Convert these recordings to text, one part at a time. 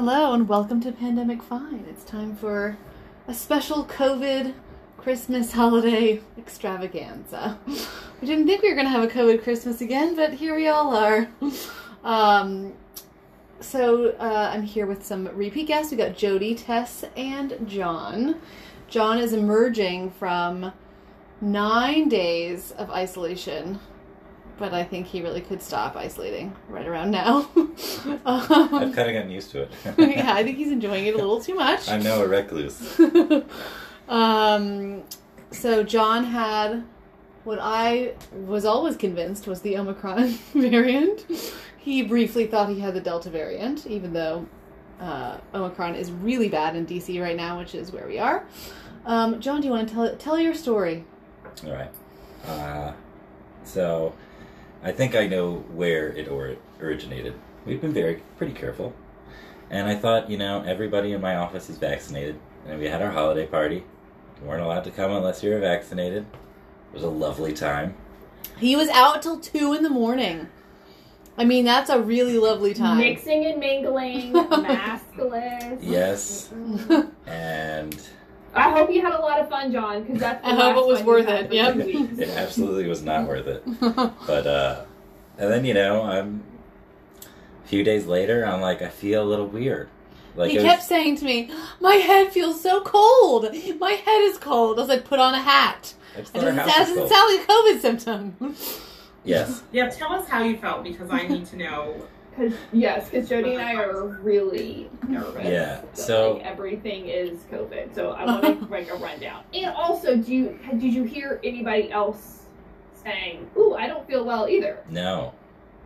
Hello and welcome to Pandemic Fine. It's time for a special COVID Christmas holiday extravaganza. We didn't think we were going to have a COVID Christmas again, but here we all are. Um, so uh, I'm here with some repeat guests. We got Jody, Tess, and John. John is emerging from nine days of isolation, but I think he really could stop isolating right around now. I've um, kind of gotten used to it. yeah, I think he's enjoying it a little too much. I'm now a recluse. um, so John had what I was always convinced was the Omicron variant. He briefly thought he had the Delta variant, even though uh, Omicron is really bad in DC right now, which is where we are. Um, John, do you want to tell tell your story? All right. Uh, so, I think I know where it or- originated. We've been very pretty careful, and I thought, you know, everybody in my office is vaccinated, and we had our holiday party. You weren't allowed to come unless you were vaccinated. It was a lovely time. He was out till two in the morning. I mean, that's a really lovely time. Mixing and mingling, maskless. Yes, and I hope you had a lot of fun, John, because that's. The I hope last it was worth it, for yep. it absolutely was not worth it. But uh, and then you know, I'm a few days later, I'm like, I feel a little weird. Like he it was- kept saying to me, "My head feels so cold. My head is cold." I was like, "Put on a hat." I just It doesn't, that doesn't sound like a COVID symptom. Yes. Yeah, tell us how you felt because I need to know. Cause yes, because Jody and I are really nervous. Yeah, that, so- like, everything is COVID. So I want to make a rundown. And also, do you did you hear anybody else saying, "Ooh, I don't feel well either"? No,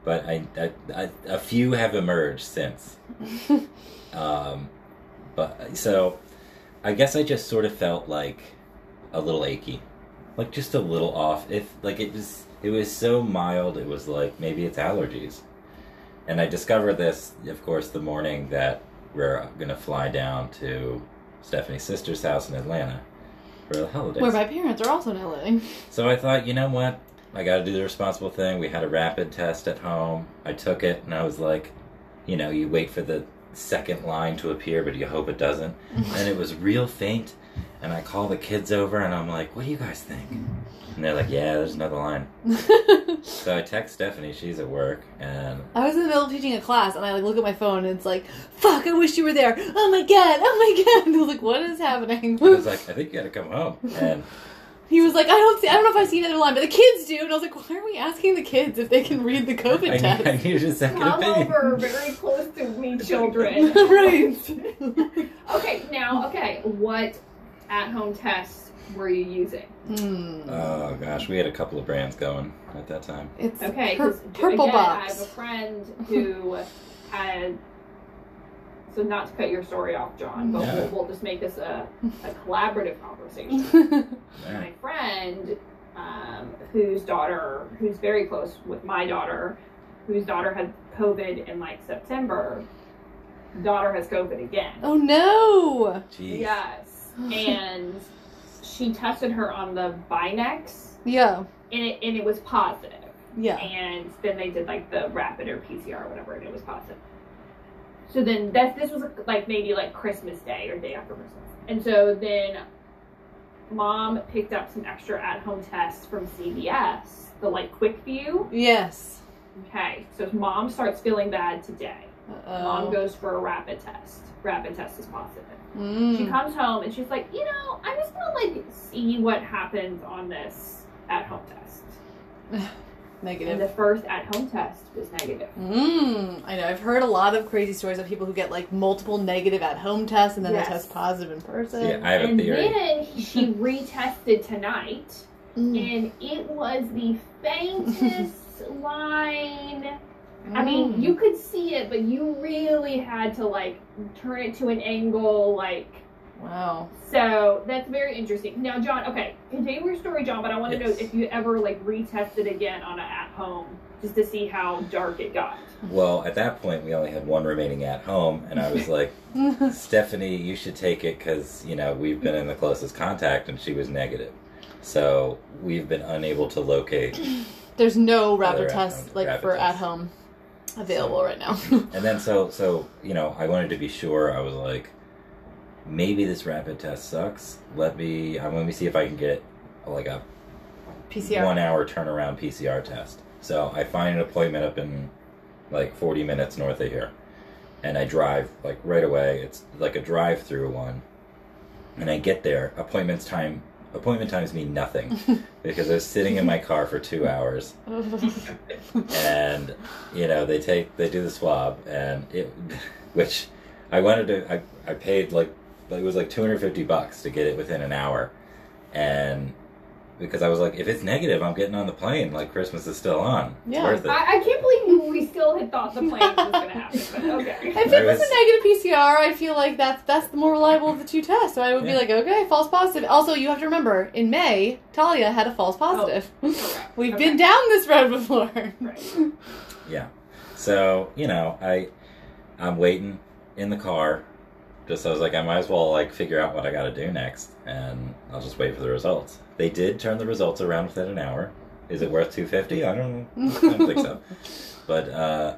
but I, I, I a few have emerged since. Um, but so, I guess I just sort of felt like a little achy, like just a little off. If like it was, it was so mild. It was like maybe it's allergies. And I discovered this, of course, the morning that we're gonna fly down to Stephanie's sister's house in Atlanta for the holidays. Where my parents are also now living. So I thought, you know what? I got to do the responsible thing. We had a rapid test at home. I took it, and I was like, you know, you wait for the second line to appear, but you hope it doesn't. and it was real faint. And I call the kids over, and I'm like, what do you guys think? And they're like, yeah, there's another line. So I text Stephanie. She's at work, and I was in the middle of teaching a class, and I like look at my phone, and it's like, "Fuck! I wish you were there." Oh my god! Oh my god! And I was like, "What is happening?" I was like, I think you got to come home. And he was like, "I don't see. I don't know if I see another line, but the kids do." And I was like, "Why are we asking the kids if they can read the COVID I, test?" need, I needed a second Come opinion. over very close to me, children. right. Okay, now, okay, what at-home tests were you using? Hmm. Oh gosh, we had a couple of brands going at that time. It's Okay, pur- purple again, I have a box. friend who had. So not to cut your story off, John, but Yeah. we'll, we'll just make this a, a collaborative conversation. Yeah. My friend, um, whose daughter, who's very close with my daughter, whose daughter had COVID in like September, daughter has COVID again. oh no! Jeez. Yes, and she tested her on the Binax, Yeah, and it and it was positive. yeah. and then they did like the rapid or PCR or whatever, and it was positive. So then that this was like maybe like Christmas Day or day after Christmas, and so then mom picked up some extra at-home tests from CVS, the like QuickVue. Yes. Okay, so mom starts feeling bad today. Mom Uh-oh. goes for a rapid test. Rapid test is positive. She Mm. comes home and she's like, you know, I'm just gonna like see what happens on this at-home test. And Negative. the first at-home test was negative. Mm, I know. I've heard a lot of crazy stories of people who get like multiple negative at home tests and then Yes. they test positive in person. Yeah, I have a theory. and theory. then she retested tonight, Mm. and it was the faintest line. I mean, Mm. you could see it, but you really had to like turn it to an angle, like. Wow. So that's very interesting. Now, John, okay, continue your story, John. But I want to Yes. know if you ever like retested again on an at-home, just to see how dark it got. Well, at that point, we only had one remaining at home, and I was like, Stephanie, you should take it because, you know, we've been in the closest contact, and she was negative. So we've been unable to locate. There's no rapid test like rapid for tests. at home. Available right now. And then so so you know I wanted to be sure. I was like, maybe this rapid test sucks. Let me I let me see if I can get like a PCR. one hour turnaround PCR test. So I find an appointment up in like 40 minutes north of here. And I drive like right away. It's like a drive through one. And I get there. Appointments time appointment times mean nothing because I was sitting in my car for two hours. And you know they take they do the swab and it which I wanted to I, I paid like it was like 250 bucks to get it within an hour. And because I was like if it's negative I'm getting on the plane. Like Christmas is still on. It's Yeah. worth it. I, I can't believe we still had thought the plane was going to happen. But okay. If it was was- a negative PCR, I feel like that's that's the more reliable of the two tests. So I would be like, okay, false positive. Also, you have to remember, in May, Talia had a false oh, positive. We've Okay. been down this road before. Right. yeah so you know I I'm waiting in the car just I was like I might as well like figure out what I got to do next and I'll just wait for the results they did turn the results around within an hour is it worth 250 I don't know I don't think so but uh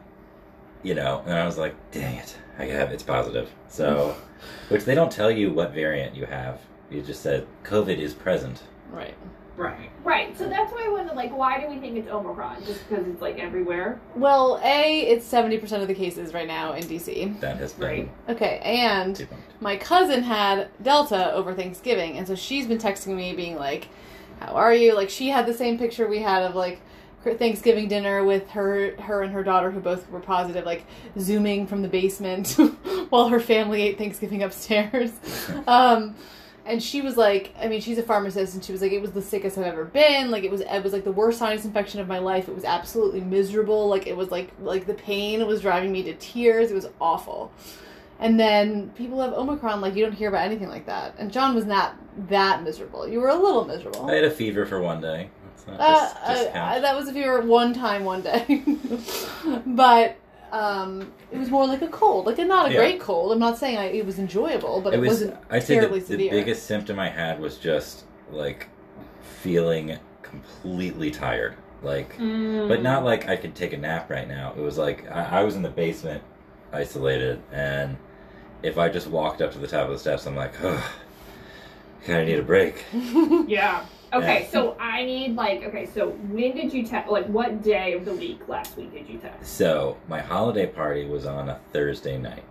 you know and i was like dang it i have it's positive so which they don't tell you what variant you have you just said covid is present Right. Right. Right. So that's why I wondered, like, why do we think it's Omicron? Just because it's like everywhere? Well, A, it's 70% of the cases right now in DC. that has been Right. Okay, and my cousin had Delta over Thanksgiving, and so she's been texting me being like, "How are you?" Like she had the same picture we had of like her Thanksgiving dinner with her her and her daughter who both were positive, like zooming from the basement while her family ate Thanksgiving upstairs. um, and she was like, I mean, she's a pharmacist, and she was like, it was the sickest I've ever been. Like it was, it was like the worst sinus infection of my life. It was absolutely miserable. Like it was like like the pain was driving me to tears. It was awful. And then people have Omicron, like you don't hear about anything like that. And John was not that miserable. You were a little miserable. i had a fever for one day It's Uh, just, just uh, that was a you were one time one day, but um, it was more like a cold, like a not a Yeah. great cold. I'm not saying I, it was enjoyable, but it, it was wasn't i'd say the, terribly the biggest symptom i had was just like feeling completely tired like Mm. but not like I could take a nap right now. It was like I, I was in the basement, isolated, and if I just walked up to the top of the steps, I'm like, oh, kind of need a break. Yeah. Okay, so I need like okay, so when did you test? Like, what day of the week last week did you test? So my holiday party was on a Thursday night.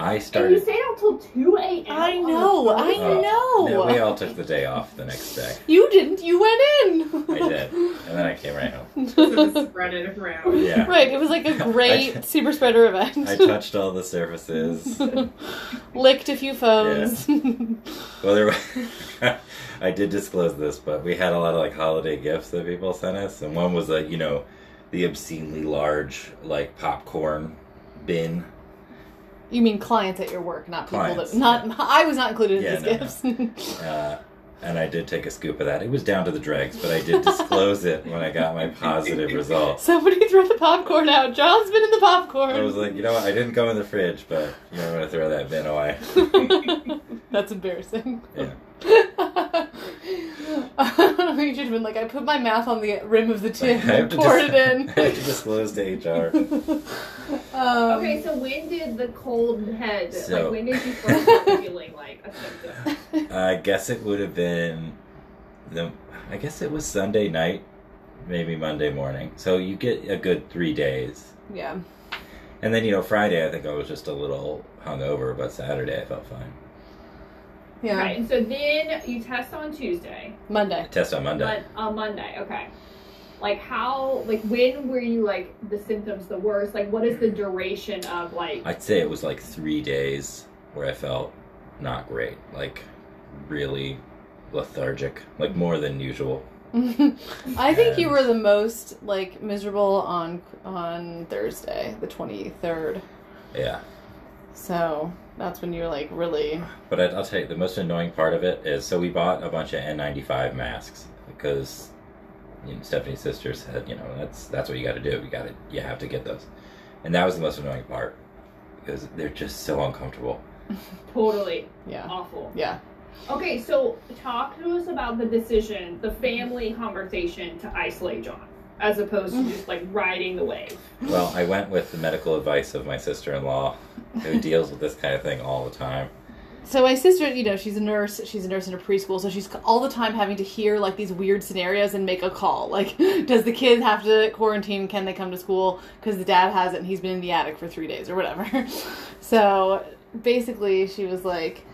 I And you stayed out till two a.m. I know, I Thursday? Oh, know. no, we all took the day off the next day. You didn't. You went in. I did, and then I came right home. So spread it around. Yeah. Right. It was like a great I- super spreader event. I touched all the surfaces. Licked a few phones. Well, there. Were, I did disclose this, but we had a lot of like holiday gifts that people sent us, and one was like you know, the obscenely large like popcorn bin. you mean clients at your work, not people Clients, that not. I was not included in Yeah, these no, gifts. Uh, and I did take a scoop of that. It was down to the dregs, but I did disclose it when I got my positive results. Somebody throw the popcorn out. John's been in the popcorn. I was like, you know what? I didn't go in the fridge, but you know, I'm gonna throw that bin away. That's embarrassing. Yeah. you should have been like, I put my mouth on the rim of the tin have and poured dis- it in. I have to disclose to HR. um, Okay, so when did the cold head? So- like, when did you first start feeling like a symptom? I guess it would have been the. I guess it was Sunday night, maybe Monday morning. So you get a good three days, yeah. and then you know Friday. I think I was just a little hungover, but Saturday I felt fine. Yeah. Right, and so then you test on Tuesday, Monday. Test on Monday. but on Monday, okay. Like how? Like when were you like the symptoms the worst? Like what is the duration of like? I'd say it was like three days where I felt not great, like really lethargic, like more than usual. I think you were the most like miserable on on Thursday, the twenty third. Yeah. So that's when you're like really. But I, I'll tell you, the most annoying part of it is so we bought a bunch of N95 masks because you know, Stephanie's sister said, you know, that's that's what you got to do. You got to you have to get those, and that was the most annoying part because they're just so uncomfortable. Totally Yeah. awful. Yeah. Okay, so talk to us about the decision, the family conversation to isolate John. as opposed to just like riding the wave. Well, I went with the medical advice of my sister in law, who deals with this kind of thing all the time. So my sister, you know, she's a nurse. She's a nurse in a preschool, so she's all the time having to hear like these weird scenarios and make a call. Like, does the kid have to quarantine? Can they come to school? Because the dad hasn't. and He's been in the attic for three days or whatever. so basically, she was like,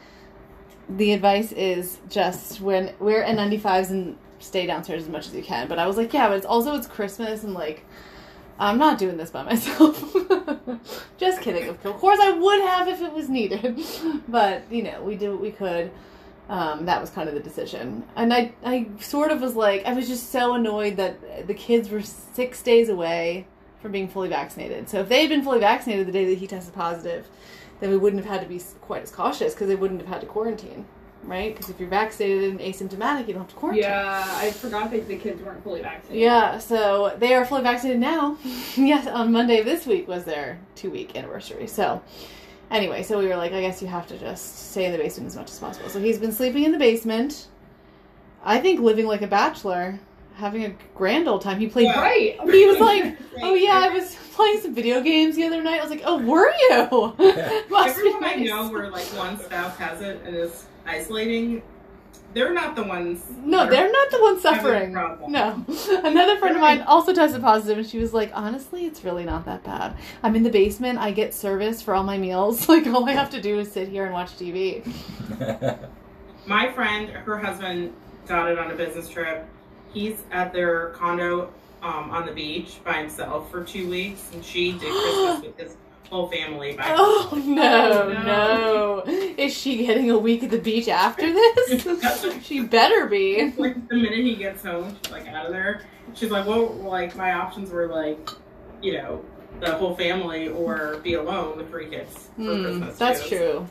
the advice is just when wear N95s and stay downstairs as much as you can. But I was like, yeah, but it's also it's Christmas and like. I'm not doing this by myself. Just kidding. Of course, I would have if it was needed, but you know, we did what we could. Um, that was kind of the decision, and I, I sort of was like, I was just so annoyed that the kids were six days away from being fully vaccinated. So if they had been fully vaccinated the day that he tested positive, then we wouldn't have had to be quite as cautious because they wouldn't have had to quarantine, right? Because if you're vaccinated and asymptomatic, you don't have to quarantine. Yeah, I forgot that the kids weren't fully vaccinated. Yeah, so they are fully vaccinated now. yes, on Monday this week was their two week anniversary. So, anyway, so we were like, I guess you have to just stay in the basement as much as possible. So he's been sleeping in the basement. I think living like a bachelor, having a grand old time. He played. Well, Right. He was like, "Oh yeah, I was playing some video games the other night." I was like, "Oh, were you?" Must be Everyone I nice. know where like one spouse has it and is isolating, they're not the ones. No, they're not the ones suffering. No. Another friend of mine also tested positive, and she was like, honestly, it's really not that bad. I'm in the basement. I get service for all my meals. Like, all I have to do is sit here and watch TV. My friend, her husband got it on a business trip. He's at their condo um, on the beach by himself for two weeks, and she did Christmas with his whole family by Oh, no, Oh, no. Is she getting a week at the beach after this? she better be. like the minute he gets home, she's like out of there. She's like, well, like my options were like, you know, the whole family or be alone with three kids for Hmm, Christmas. that's too. true.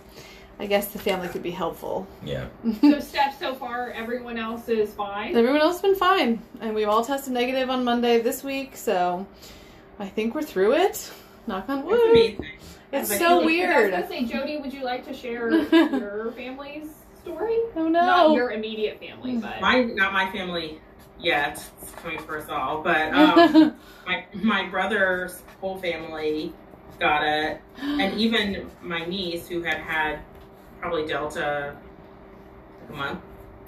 I guess the family could be helpful. yeah. So, Steph, so far, everyone else is fine. Everyone else has been fine, and we've all tested negative on Monday this week, so I think we're through it. Knock on It's wood. amazing. It's Like, so weird. I was weird. gonna say, Jody, would you like to share your family's story? Oh no, Not no. your immediate family, but My not my family yet. It's coming for us all, but um, my my brother's whole family got it, and even my niece who had had probably Delta a month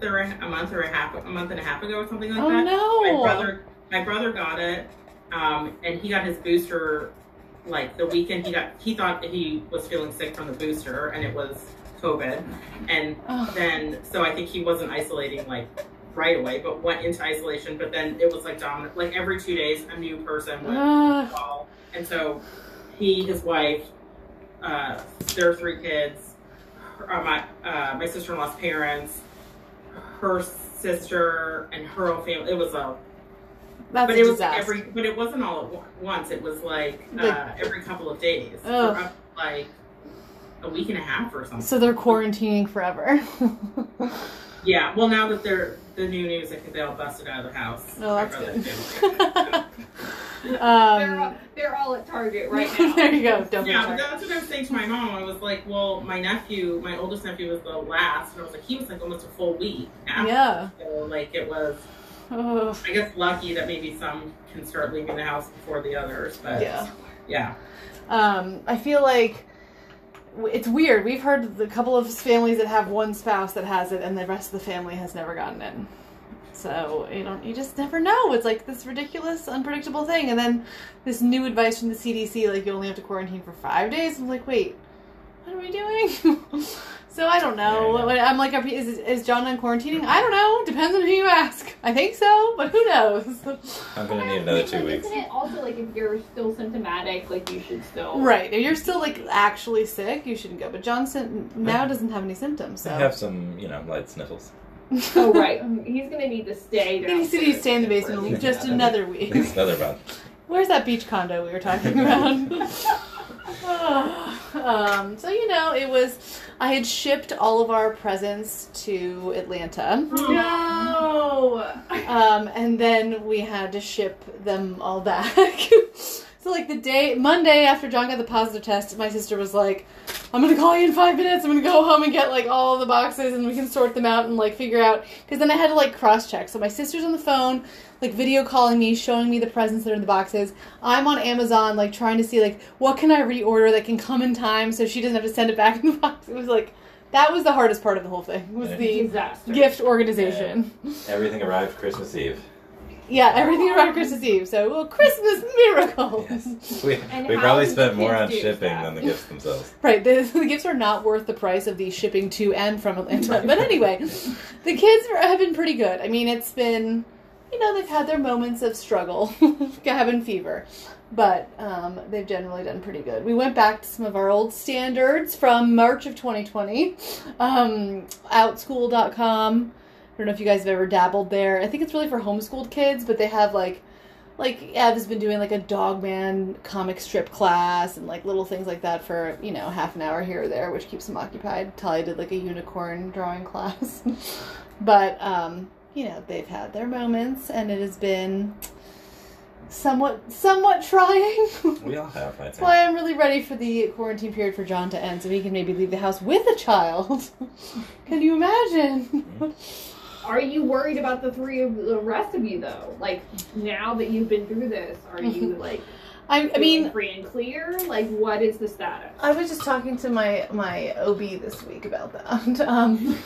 or a, a month or a half a month and a half ago or something like oh that. no. my brother my brother got it um, and he got his booster like the weekend he got he thought that he was feeling sick from the booster and it was covid and Oh. then so i think he wasn't isolating like right away but went into isolation but then it was like dominant like every two days a new person would Ah. call and so he his wife uh, their three kids her, uh, my uh, my sister-in-law's parents her sister and her whole family it was a That's but a it was like disaster. every, but it wasn't all at once. It was like Like- uh, every couple of days, for up, like a week and a half or something. So they're quarantining forever. yeah. Well, now that they're the new news, I think they all busted out of the house. Oh, that's good. family. they're, all, um, they're all at Target right now. there you go. Don't yeah, yeah, but that's what I was saying to my mom. I was like, well, my nephew, my oldest nephew, was the last, and I was like, he was like almost a full week. After. Yeah. So like it was, Oh, I guess, lucky that maybe some can start leaving the house before the others. But yeah. yeah. Um, I feel like it's weird. We've heard a couple of families that have one spouse that has it, and the rest of the family has never gotten it. So you don't, you just never know. It's like this ridiculous, unpredictable thing, and then this new advice from the CDC, like you only have to quarantine for five days. I'm like, wait, what are we doing? so I don't know. Yeah, I'm like, are, is is John on quarantining? I don't know. Depends on who you ask. I think so, but who knows? I'm gonna need another two weeks. Isn't it also like if you're still symptomatic, like you should still Right. If you're still like actually sick, you shouldn't go. But Johnson now doesn't have any symptoms, so I have some, you know, light sniffles. Oh right, um, he's gonna need to stay. He needs to need stay in the basement downstairs. just another week. Another month. Where's that beach condo we were talking about? um, so you know, it was. I had shipped all of our presents to Atlanta, No. um, and then we had to ship them all back. so like the day Monday after John got the positive test, my sister was like, I'm gonna call you in five minutes. I'm gonna go home and get like all the boxes, and we can sort them out and like figure out. Because then I had to like cross check. So my sister's on the phone, like video calling me, showing me the presents that are in the boxes. I'm on Amazon, like trying to see like what can I reorder that can come in time, so she doesn't have to send it back in the box. It was like that was the hardest part of the whole thing. Was Yeah. the Disaster. gift organization. Everything arrived Christmas Eve. Yeah, everything around Christmas Eve. So, well, Christmas miracles. Yes. We, And we how probably did spent more kids on do shipping that? than the gifts themselves. Right, the, the gifts are not worth the price of the shipping to and from Atlanta. But anyway, the kids are- have been pretty good. I mean, it's been, you know, they've had their moments of struggle, cabin fever, but um, they've generally done pretty good. We went back to some of our old standards from March of 2020, um, outschool.com. I don't know if you guys have ever dabbled there. I think it's really for homeschooled kids, but they have like like Ev's been doing like a Dogman comic strip class and like little things like that for you know half an hour here or there, which keeps them occupied. Talia did like a unicorn drawing class, but um, you know they've had their moments, and it has been somewhat somewhat trying. We all have, I That's why I'm really ready for the quarantine period for John to end, so he can maybe leave the house with a child. can you imagine? Are you worried about the three of the rest of you though? Like now that you've been through this, are you like I, I mean, free and clear? Like what is the status? I was just talking to my my OB this week about that, um,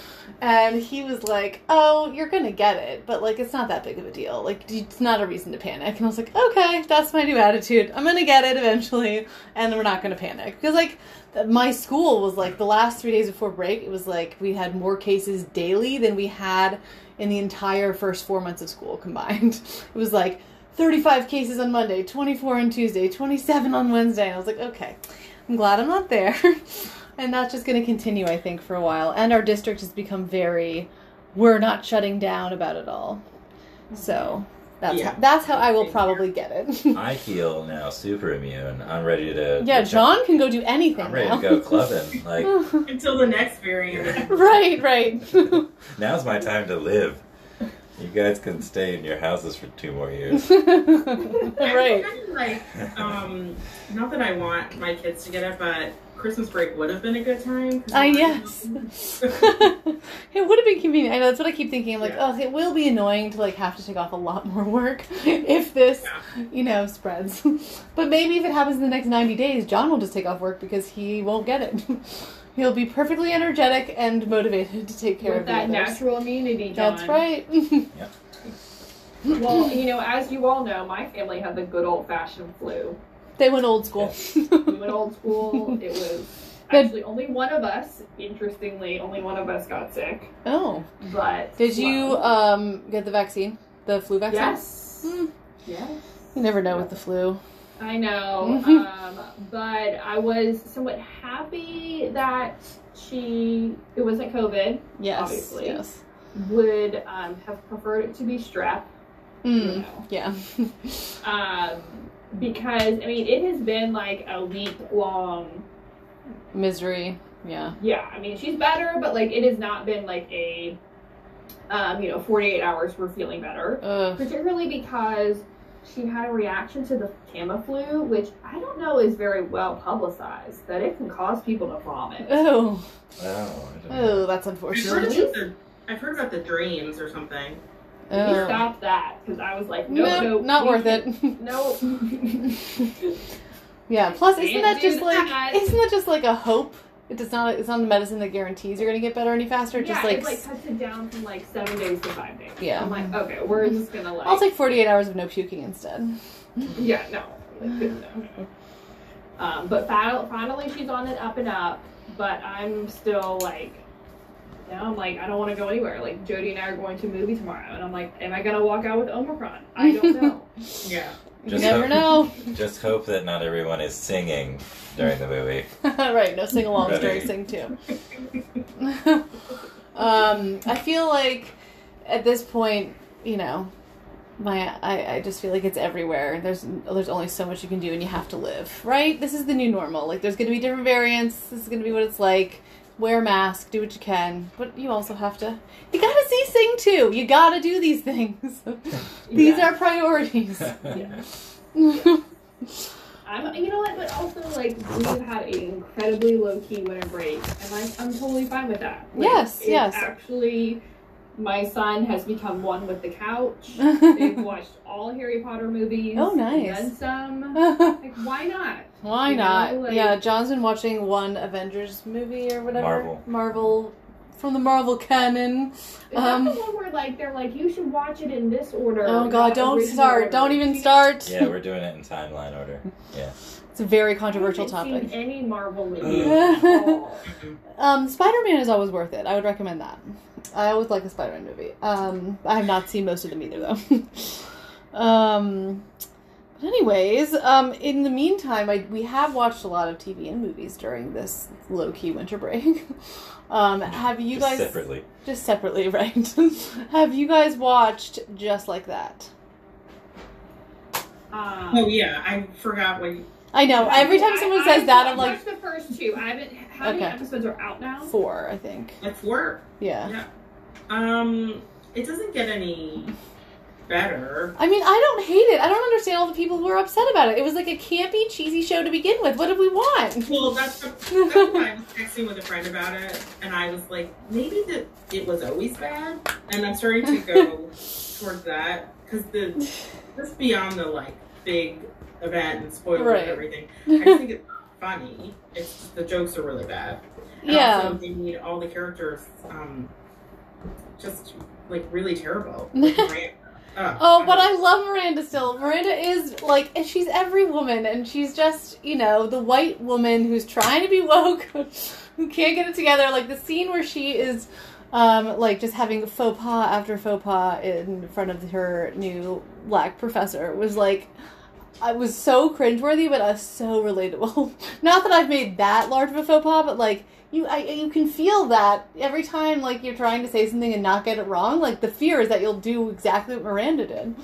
and he was like, "Oh, you're gonna get it, but like it's not that big of a deal. Like it's not a reason to panic." And I was like, "Okay, that's my new attitude. I'm gonna get it eventually, and we're not gonna panic because like." My school was like the last three days before break. It was like we had more cases daily than we had in the entire first four months of school combined. It was like 35 cases on Monday, 24 on Tuesday, 27 on Wednesday. And I was like, okay, I'm glad I'm not there. and that's just going to continue, I think, for a while. And our district has become very, we're not shutting down about it all. So that's Yeah. how, that's how I will probably get it. I feel now super immune. I'm ready to. yeah, John can go do anything I'm ready now. to go clubbing. Like Until the next variant. right, right. now's my time to live. You guys can stay in your houses for two more years. right. I kind like, um, not that I want my kids to get it, but Christmas break would have been a good time. Ah, I'm- yes. it would have been convenient. I know that's what I keep thinking. I'm like, Yeah. oh, it will be annoying to like have to take off a lot more work if this, Yeah. you know, spreads. but maybe if it happens in the next 90 days, John will just take off work because he won't get it. He'll be perfectly energetic and motivated to take care With of the that others. natural immunity, John. That's right. Well, you know, as you all know, my family had the good old fashioned flu. they went old school. We went old school. It was actually only one of us. Interestingly, only one of us got sick. oh, But did you um get the vaccine? The flu vaccine? yes, Hmm. yes. You never know with the flu. I know, um, but I was somewhat happy that she it wasn't COVID. Yes. Obviously. Yes. Would um, have preferred it to be strep. You Mm, know. yeah. um, because I mean it has been like a week long. Misery. Yeah. Yeah, I mean she's better, but like it has not been like a, um, you know, forty eight hours we're feeling better. Ugh. Particularly because she had a reaction to the Tamiflu, which I don't know is very well publicized. That it can cause people to vomit. Oh. Oh, I don't know. Oh, that's I've heard, unfortunate. about the, I've heard about the dreams or something. We Oh. stopped that because I was like, no, No, no, not worth can't- it. No. yeah. Plus, isn't Can't that do just like that. isn't that just like a hope? It does not. It's not the medicine that guarantees you're going to get better any faster. It yeah, just like, it like cuts it down from like seven days to five days. Yeah. I'm like, okay, we're just gonna like. I'll take 48 hours of no puking instead. Yeah, no. Like, no. Um, but finally, she's on it up and up. But I'm still like, now I'm like, I don't want to go anywhere. Like Jody and I are going to a movie tomorrow, and I'm like, am I gonna walk out with Omicron? I don't know. Yeah. You Just never hope- know. Just hope that not everyone is singing during the movie. right, no sing alongs during Sing 2. um, I feel like at this point, you know, my I, I just feel like it's everywhere. There's there's only so much you can do and you have to live, right? This is the new normal. Like there's gonna be different variants. This is gonna be what it's like. Wear a mask, do what you can, but you also have to. You gotta see Sing 2. You gotta do these things. these Yeah. are priorities. Yeah. I'm, you know what? But also, like, we've had an incredibly low key winter break, and like, I'm totally fine with that. Like, Yes, it yes. Actually, my son has become one with the couch. They've watched all Harry Potter movies. Oh, nice. And some. Like, why not? Why You know, not? like- yeah, John's been watching one Avengers movie or whatever. Marvel. Marvel. From the Marvel canon. Is Um, that the one where like they're like you should watch it in this order? Oh god, don't start. order." Don't even start. Yeah, we're doing it in timeline order. Yeah. It's a very I controversial haven't topic. Seen any Marvel movies? At all. Um, Spider Man is always worth it. I would recommend that. I always like a Spider Man movie. Um, I have not seen most of them either, though. um, but anyways, um, in the meantime, I, we have watched a lot of TV and movies during this low key winter break. um, have you guys Just guys separately. just separately, right? have you guys watched Just Like That? Um, Oh yeah, I forgot when. I know. Every time I- someone I- says that, I I'm like watched the first two. I haven't. How many episodes are out now? four, I think. Like four. Yeah. Yeah. Um, it doesn't get any better. I mean, I don't hate it. I don't understand all the people who are upset about it. It was like a campy, cheesy show to begin with. What did we want? Well, that's, the, that's why I was texting with a friend about it, and I was like, maybe that it was always bad, and I'm starting to go towards that because the just beyond the like big event and spoilers Right. and everything, I just think it's funny. It's just, the jokes are really bad. And Yeah. Also, they need all the characters um, just like really terrible. Like, Oh, but I love Miranda still. Miranda is like and she's every woman, and she's just you know the white woman who's trying to be woke, who can't get it together. Like the scene where she is, um, like just having faux pas after faux pas in front of her new black professor was like. I was so cringeworthy, but uh, so relatable. Not that I've made that large of a faux pas, but like you, I, you can feel that every time like you're trying to say something and not get it wrong. Like the fear is that you'll do exactly what Miranda did.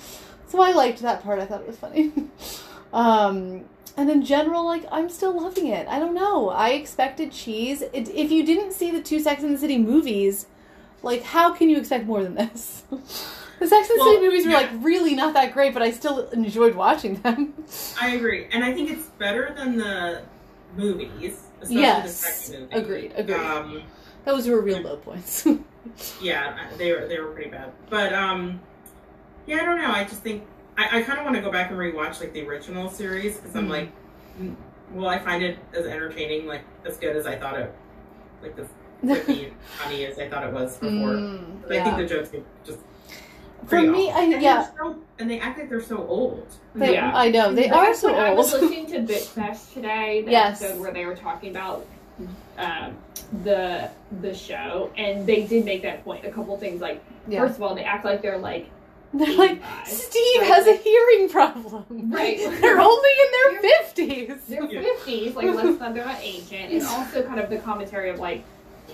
So I liked that part. I thought it was funny. um, and in general, like I'm still loving it. I don't know. I expected cheese. It, if you didn't see the two Sex and the City movies, like how can you expect more than this? the Sex and the Well, City movies were yeah. like really not that great, but I still enjoyed watching them. I agree, and I think it's better than the movies. Especially the Yes. Agreed, agreed. Um, Those were real low points. yeah, they were they were pretty bad. But um, yeah, I don't know. I just think I, I kind of want to go back and rewatch like the original series because I'm Mhm. like, well, I find it as entertaining, like as good as I thought it, like as funny as I thought it was before. Mm, But I think the jokes just For pretty me, awful. I and yeah, they're so, and they act like they're so old. they, Yeah. I know they are so old. I was listening to Bitfest today, the Yes. episode where they were talking about um, the the show, and they did make that point. A couple things like Yeah. first of all, they act like they're like They're like, Steve Right, has a hearing problem. Right. They're only in their fifties. they're fifties, like let's not they're not ancient, and also kind of the commentary of like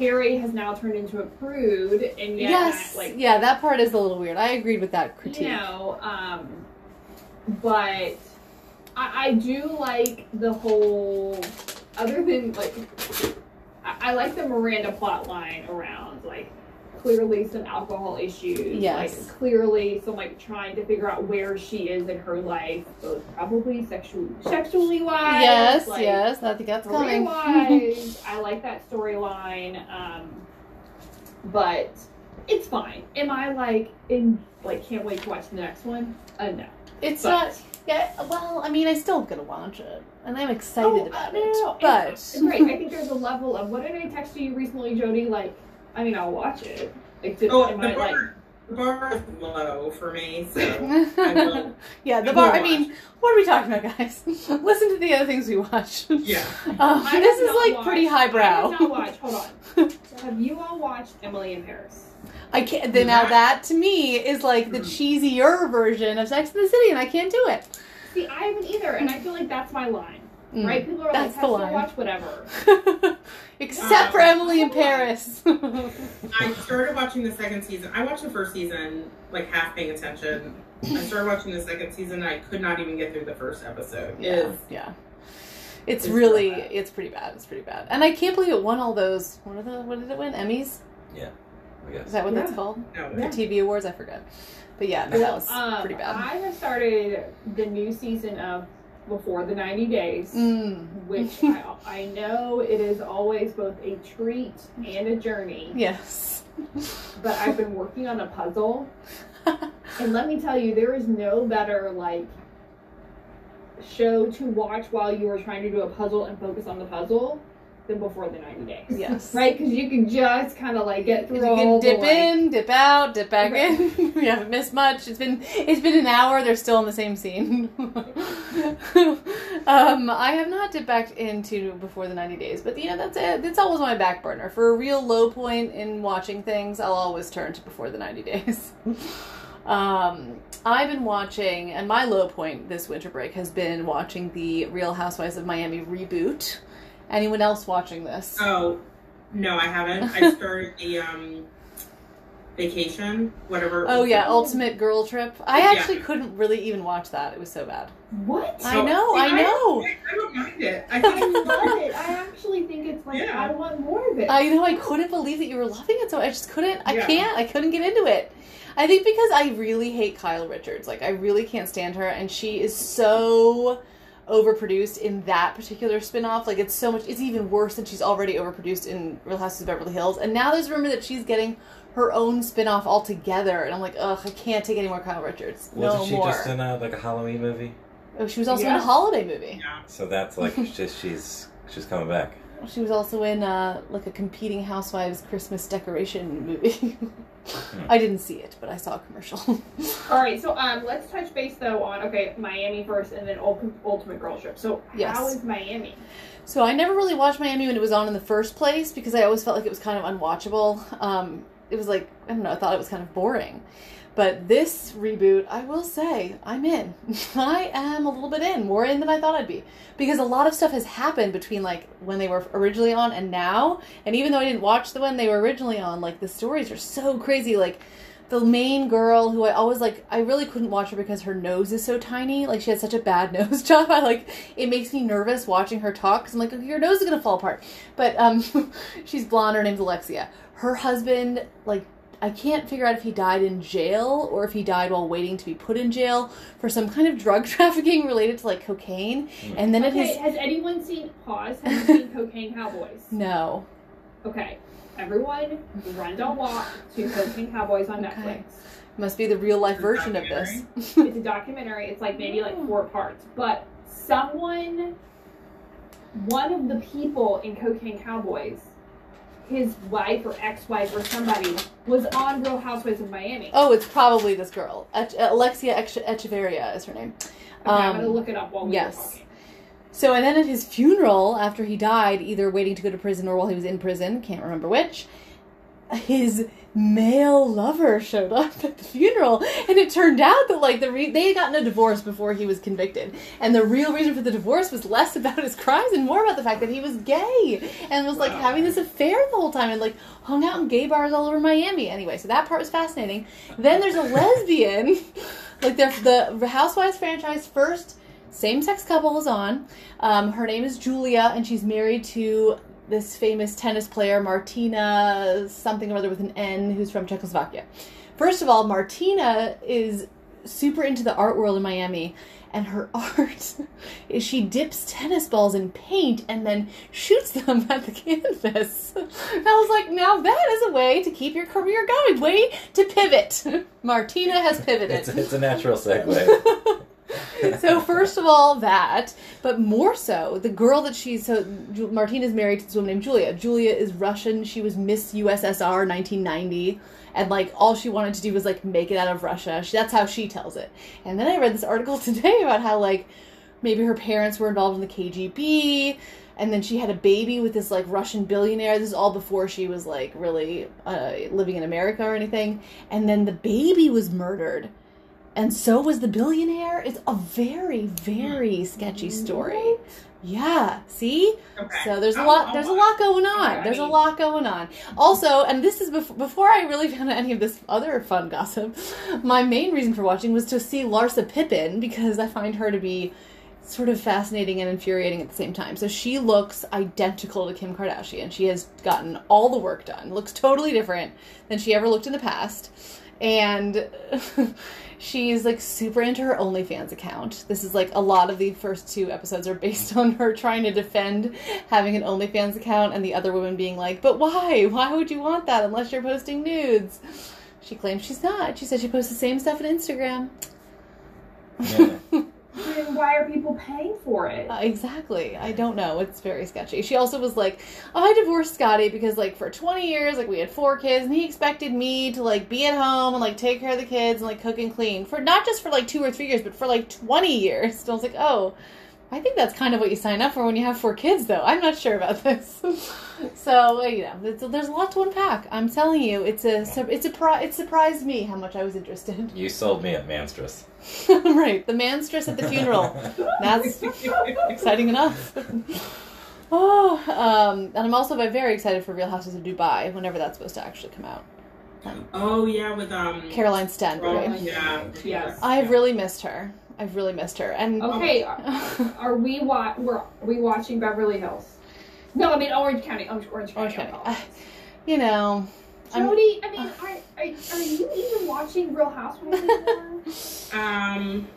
Carrie has now turned into a prude, and yet Yes, like yeah, that part is a little weird. I agreed with that critique. you know, um, but I, I do like the whole. Other than like, I, I like the Miranda plot line around like clearly some alcohol issues. Yes. Like clearly some like trying to figure out where she is in her life, both probably sexually sexually wise. yes, like, yes, I think that's coming. Career-wise, I like that storyline, um, but it's fine. Am I like in like can't wait to watch the next one? Uh, no. it's But- not. Yeah, well, I mean, I still gonna watch it, and I'm excited Oh, about uh, no, no, no. it. But It's great. I think there's a level of what did I text you recently, Jody? Like, I mean, I'll watch it. Like, did, Oh, am the I like? bar, the bar is low for me, so I will. yeah, the I bar. will I mean, what are we talking about, guys? Listen to the other things we watch. Yeah. Um, this is like watched- pretty I highbrow. have not watched. Hold on. have you all watched Emily in Paris? I can't. Then now That- that to me is like the cheesier version of Sex and the City, and I can't do it. See, I haven't either, and I feel like that's my line. Mm. Right? People are That's like, the "Have to line." watch whatever." Except for Um, Emily in Paris. I started watching the second season. I watched the first season, like half paying attention. I started watching the second season, and I could not even get through the first episode. yeah, Is yeah. It's it's really, bad. it's pretty bad. It's pretty bad, and I can't believe it won all those. What are the? What did it win? Emmys? Yeah. I guess. Is that what that's called? no, The TV awards? I forget. But yeah, no, that was Um, pretty bad. I have started the new season of before the 90 days, Mm. which I, I know it is always both a treat and a journey. Yes. But I've been working on a puzzle, and let me tell you, there is no better like show to watch while you are trying to do a puzzle and focus on the puzzle than before the 90 days. yes. Right? Because you can just kind of like get through You can dip in, dip out, dip back Right. in. we haven't missed much. It's been it's been an hour. They're still in the same scene. um, I have not dipped back into before the ninety days, but you know that's it. It's always my back burner for a real low point in watching things. I'll always turn to before the ninety days. Um, I've been watching, and my low point this winter break has been watching the Real Housewives of Miami reboot. Anyone else watching this? Oh, no, I haven't. I started the um, vacation, whatever. Oh yeah, called. Ultimate Girl Trip. I Yeah. actually couldn't really even watch that. It was so bad. What? I know, I know. I, I don't mind it. I I think it's love fun. it. I actually think it's like Yeah. I want more of it. I know I couldn't believe that you were loving it so I just couldn't I Yeah. can't I couldn't get into it. I think because I really hate Kyle Richards. Like I really can't stand her and she is so overproduced in that particular spin-off. Like it's so much it's even worse than she's already overproduced in Real Houses of Beverly Hills. And now there's a rumor that she's getting her own spin-off altogether and I'm like, ugh, I can't take any more Kyle Richards. Wasn't no she more. just in a, like a Halloween movie? oh, she was also in a holiday movie. Yeah. So that's like just she's she's coming back. She was also in uh, like a competing housewives Christmas decoration movie. I didn't see it, but I saw a commercial. All right, so um, let's touch base though on okay Miami first, and then Ult- Ultimate Girl Trip. So Yes. how is Miami? so I never really watched Miami when it was on in the first place because I always felt like it was kind of unwatchable. Um, it was like I don't know, I thought it was kind of boring. But this reboot, I will say, I'm in. I am a little bit in, more in than I thought I'd be. Because a lot of stuff has happened between like when they were originally on and now. And even though I didn't watch the one they were originally on, like the stories are so crazy. Like the main girl who I always like I really couldn't watch her because her nose is so tiny. Like she has such a bad nose job. I like it makes me nervous watching her talk cuz I'm like okay, your nose is going to fall apart. But um she's blonde her name's Alexia. Her husband like I can't figure out if he died in jail or if he died while waiting to be put in jail for some kind of drug trafficking related to like cocaine. And then it Okay, has has anyone seen Pause? Have you seen Cocaine Cowboys? no. Okay, everyone, run don't walk to Cocaine Cowboys on Okay. Netflix. Must be the real life version of this. It's a documentary. It's like maybe like oh. four parts, but someone, one of the people in Cocaine Cowboys, his wife or ex-wife or somebody was on Real Housewives of Miami. Oh, it's probably this girl. Ech- Alexia Ech- Echevarria is her name. Okay, I'm um, gonna look it up while we yes. So, and then at his funeral, after he died, either waiting to go to prison or while he was in prison, can't remember which, his male lover showed up at the funeral, and it turned out that like the re- they had gotten a divorce before he was convicted, and the real reason for the divorce was less about his crimes and more about the fact that he was gay and was like Wow. having this affair the whole time and like hung out in gay bars all over Miami. Anyway, so that part was fascinating. Then there's a lesbian, like the the Housewives franchise first same-sex couple is on. Um, her name is Julia, and she's married to this famous tennis player, Martina something or other with an N, who's from Czechoslovakia. First of all, Martina is super into the art world in Miami, and her art is she dips tennis balls in paint and then shoots them at the canvas. And I was like, now that is a way to keep your career going. Way to pivot. Martina has pivoted It's, it's a natural segue. So first of all that but more so the girl that she's so martina's married to this woman named julia. Julia is russian. She was miss ussr 1990 and like all she wanted to do was like make it out of russia. She, that's how she tells it. And then i read this article today about how like maybe her parents were involved in the kgb and then she had a baby with this like russian billionaire. This is all before she was like really uh, living in america or anything. And then the baby was murdered and so was the billionaire. It's a very, very sketchy story. Yeah, see? Okay. So there's a I'll- lot there's a lot going on. There's a lot going on. Also, and this is before, before I really found out any of this other fun gossip, my main reason for watching was to see Larsa Pippen because I find her to be sort of fascinating and infuriating at the same time. So she looks identical to Kim Kardashian. She has gotten all the work done. Looks totally different than she ever looked in the past. And she's like super into her OnlyFans account. This is like a lot of the first two episodes are based on her trying to defend having an OnlyFans account, and the other woman being like, "But why? Why would you want that unless you're posting nudes?" She claims she's not. She says she posts the same stuff on Instagram. Yeah. Then why are people paying for it? Uh, exactly. I don't know. It's very sketchy. She also was like, oh, I divorced Scotty because like for 20 years, like we had four kids and he expected me to like be at home and like take care of the kids and like cook and clean for not just for like two or three years, but for like 20 years. So I was like, oh, I think that's kind of what you sign up for when you have four kids, though. I'm not sure about this. so uh, you know, there's, there's a lot to unpack. I'm telling you, it's a it's a it surprised me how much I was interested. You sold me at Manstress. right, the manstress at the funeral. That's exciting enough. oh, um, and I'm also very excited for Real Housewives of Dubai whenever that's supposed to actually come out. Oh yeah, with um. Caroline Stanbury. Oh, yeah. Yes. I've really missed her. I've really missed her. And Okay, are, are we wa- we're, are we watching Beverly Hills? No, I mean Orange County. Orange, Orange County. Orange County. I you know, I'm- Jody, I mean, are, are, are you even watching Real Housewives anymore? Um.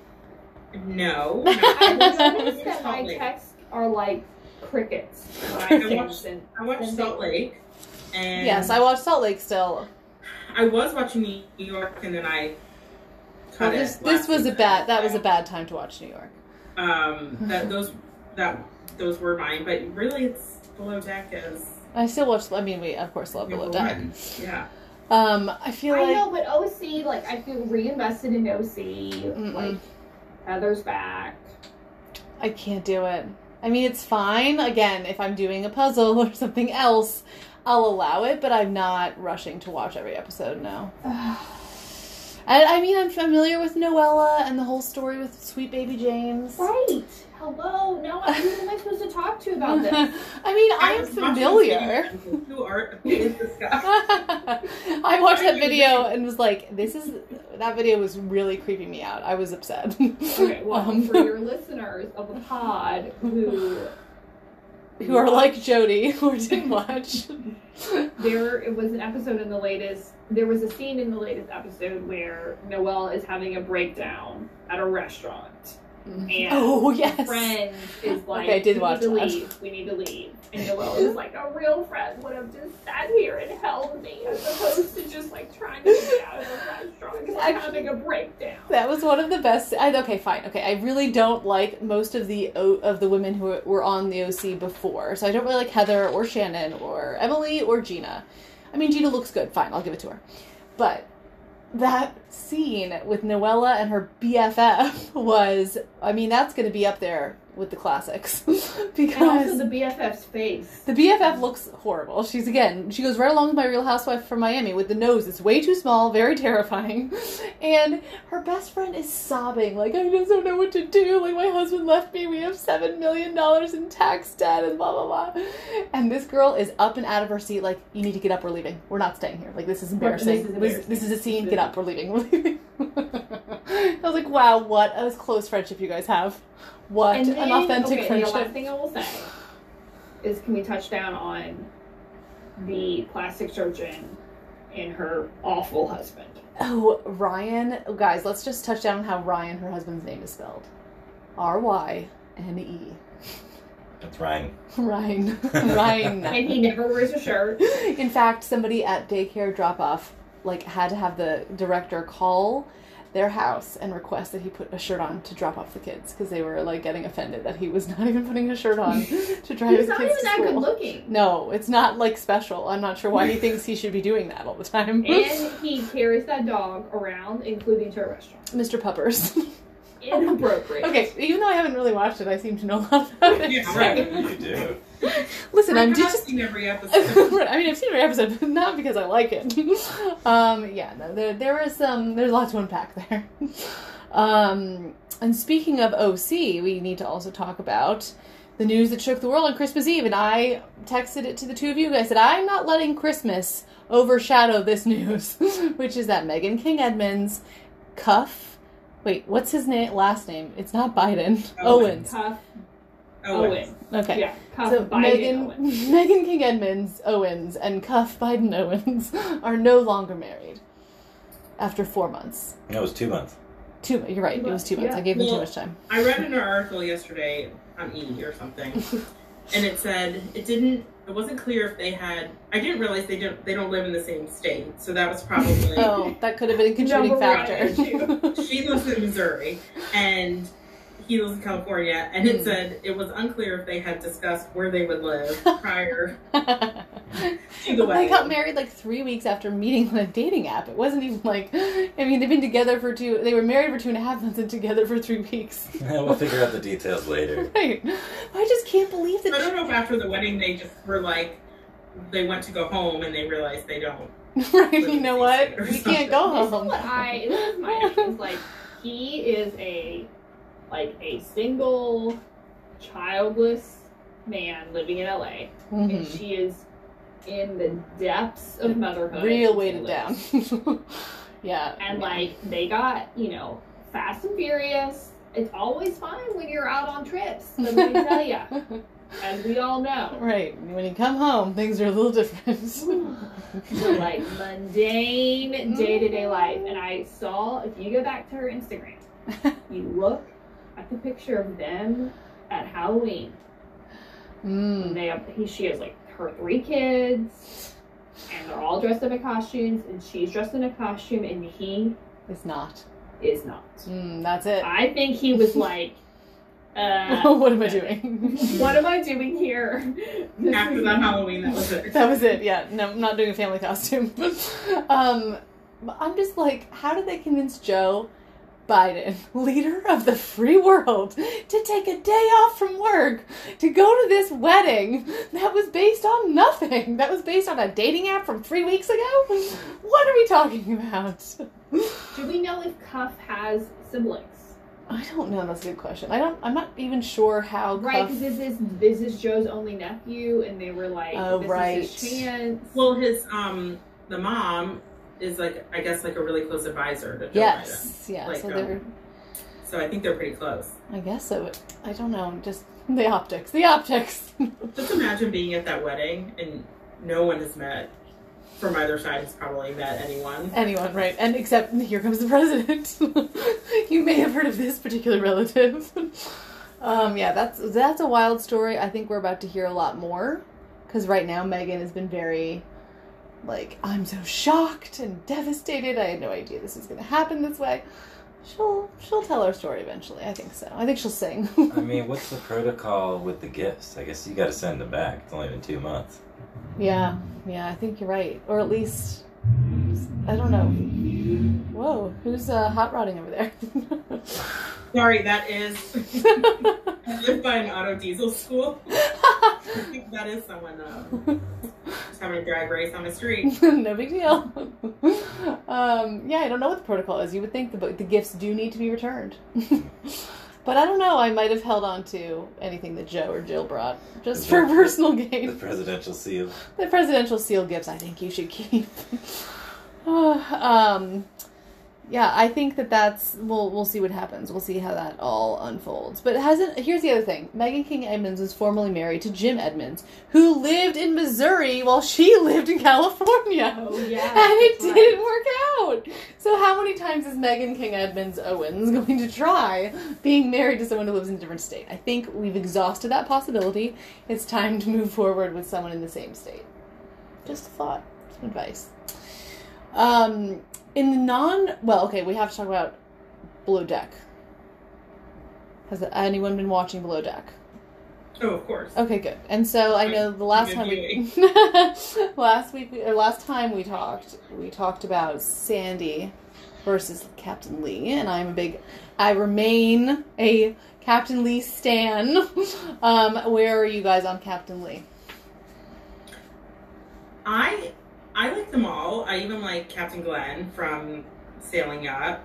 No. I noticed that my texts are like crickets when I I watched- I watched Salt. Lake, and yes, I watched Salt Lake still. I was watching New York, and then I Well, this it. this last was a bad that was a bad time to watch New York. Um, that those that those were mine, but really, it's Below Deck is I still watch. I mean, we of course love Below Deck. one. Yeah. Um, I feel I like know, but OC, like, I feel reinvested in OC. Mm-mm. Like, Heather's back. I can't do it. I mean, it's fine. Again, if I'm doing a puzzle or something else, I'll allow it, but I'm not rushing to watch every episode now. And I mean, I'm familiar with Noella and the whole story with Sweet Baby James. right. Hello. Now, who am I supposed to talk to about this? I mean, I am familiar. Who are who is this guy? I watched that video and was like, "This is." That video was really creeping me out. I was upset. Okay, well, Um, for your listeners of the pod who who are like Jody, who didn't watch. there it was an episode in the latest there was a scene in the latest episode where Noelle is having a breakdown at a restaurant Mm-hmm. and oh yes. friend is like Okay, I did we watch need to that." leave we need to leave and Noelle is like a real friend would have just sat here and held me as opposed to just like trying to get out of the restaurant because I'm having a breakdown That was one of the best. I, okay, fine. Okay, I really don't like most of the O- of the women who were on the OC before. So I don't really like Heather or Shannon or Emily or Gina. I mean, Gina looks good. Fine, I'll give it to her. But that scene with Noella and her BFF was. I mean, that's going to be up there with the classics and also because the BFF's face the BFF looks horrible. She's again, she goes right along with my Real Housewife from Miami with the nose. It's way too small, very terrifying. And her best friend is sobbing, like, I just don't know what to do. Like, my husband left me. We have $7 million in tax debt and blah, blah, blah. And this girl is up and out of her seat, like, you need to get up. We're leaving. We're not staying here. Like, this is embarrassing. This is This, embarrassing. this is a scene. Get up. We're leaving. We're leaving. I was like, wow, what a close friendship you guys have. What and an then, authentic okay, The last thing I will say is, can we touch down on the plastic surgeon and her awful husband? Oh, Ryan. Oh, guys, let's just touch down on how Ryan, her husband's name, is spelled. R Y N E. That's Ryan. Ryan. Ryan. And he never wears a shirt. In fact, somebody at daycare drop off like had to have the director call their house and request that he put a shirt on to drop off the kids because they were like getting offended that he was not even putting a shirt on to drive He's his not kids even to that school. good looking. No, it's not like special. I'm not sure why he thinks he should be doing that all the time. And he carries that dog around, including to a restaurant. Mr. Puppers. Inappropriate. okay, even though I haven't really watched it, I seem to know a lot about it. Yeah, right. You do. Listen, I'm I've just seen every episode. right, I mean, I've seen every episode, but not because I like it. um, yeah, no, there there is some there's a lot to unpack there. Um, and speaking of OC, we need to also talk about the news that shook the world on Christmas Eve. And I texted it to the two of you. I said, I'm not letting Christmas overshadow this news, which is that Meghan King Edmonds Cuffe. Wait, what's his name? Last name? It's not Biden. Owens. Owens. Cuffe Owen. Okay. Yeah, Cuffe So Biden Meghan, Owen. Meghan King Edmonds Owens and Cuffe Biden Owens are no longer married. after four months. No, it was two months. Two. You're right. It was two months. Yeah. I gave them too much time. I read an article yesterday on E or something, and it said it didn't. It wasn't clear if they had. I didn't realize they don't. They don't live in the same state, so that was probably. Oh, that could have been a contributing Number one factor. She lives in Missouri, and he lives in California, and it Hmm. said it was unclear if they had discussed where they would live prior to the They got married like three weeks after meeting on a dating app. It wasn't even like, I mean, they've been together for two, they were married for two and a half months and together for three weeks. Yeah, we'll figure out the details later. Right. I just can't believe that. I don't know if after the wedding they just were like, they went to go home and they realized they don't. right. You know what? Or We can't go home. This is home. what I. This is my opinion. Is like he is a like a single, childless man living in LA, and Mhm. she is in the depths of motherhood. Real weighted down. yeah. And yeah. like they got you know fast and furious. It's always fine when you're out on trips. Let me tell you, as we all know. Right. When you come home, things are a little different. So like mundane day to day life. And I saw if you go back to her Instagram, you look at the picture of them at Halloween. Mm. they have he she has like her three kids and they're all dressed up in costumes and she's dressed in a costume and he is not. is not. Mm, that's it. I think he was like uh what am I doing? what am I doing here? After that Halloween, that was it. That was it. Yeah, no, I'm not doing a family costume. um, but I'm just like, how did they convince Joe Biden, leader of the free world, to take a day off from work to go to this wedding that was based on nothing? That was based on a dating app from three weeks ago. What are we talking about? Do we know if Cuffe has siblings? I don't know. That's a good question. I don't. I'm not even sure how. Right, Cuffe- because this is this is Joe's only nephew, and they were like, Oh, "This right. is his chance." Well, his um, the mom is like I guess like a really close advisor to Joe Biden. yes, yeah. Like, so um, they're. So I think they're pretty close. I guess so. I don't know. Just the optics. The optics. Just imagine being at that wedding and no one has met from either side has probably met anyone. Anyone, right? And except here comes the president. you may have heard of this particular relative. um, yeah, that's that's a wild story. I think we're about to hear a lot more because right now Meghan has been very like I'm so shocked and devastated. I had no idea this was going to happen this way. She'll she'll tell her story eventually. I think so. I think she'll sing. I mean, what's the protocol with the gifts? I guess you got to send them back. It's only been two months. yeah, yeah. I think you're right, or at least I don't know. Whoa, who's uh, hot rodding over there? Sorry, that is I live by an auto diesel school. I think that is someone um, just having a drag race on the street. no big deal. um, yeah, I don't know what the protocol is. You would think the the gifts do need to be returned, but I don't know. I might have held on to anything that Joe or Jill brought just for personal gain. The presidential seal. The presidential seal gifts, I think you should keep. um, yeah, I think that that's we'll we'll see what happens. We'll see how that all unfolds. But it hasn't. Here's the other thing: Meghan King Edmonds was formerly married to Jim Edmonds, who lived in Missouri while she lived in California. Oh yeah, and it right. didn't work out. So how many times is Meghan King Edmonds Owens going to try being married to someone who lives in a different state? I think we've exhausted that possibility. It's time to move forward with someone in the same state. Just a thought, some advice. Um, in the non, well, okay, we have to talk about Below Deck. Has anyone been watching Below Deck? Oh, of course. Okay, good. And so I know the last time we last week we- or last time we talked, we talked about Sandy versus Captain Lee, and I'm a big, I remain a Captain Lee stan. um, where are you guys on Captain Lee? I I like them all. I even like Captain Glenn from Sailing Yacht.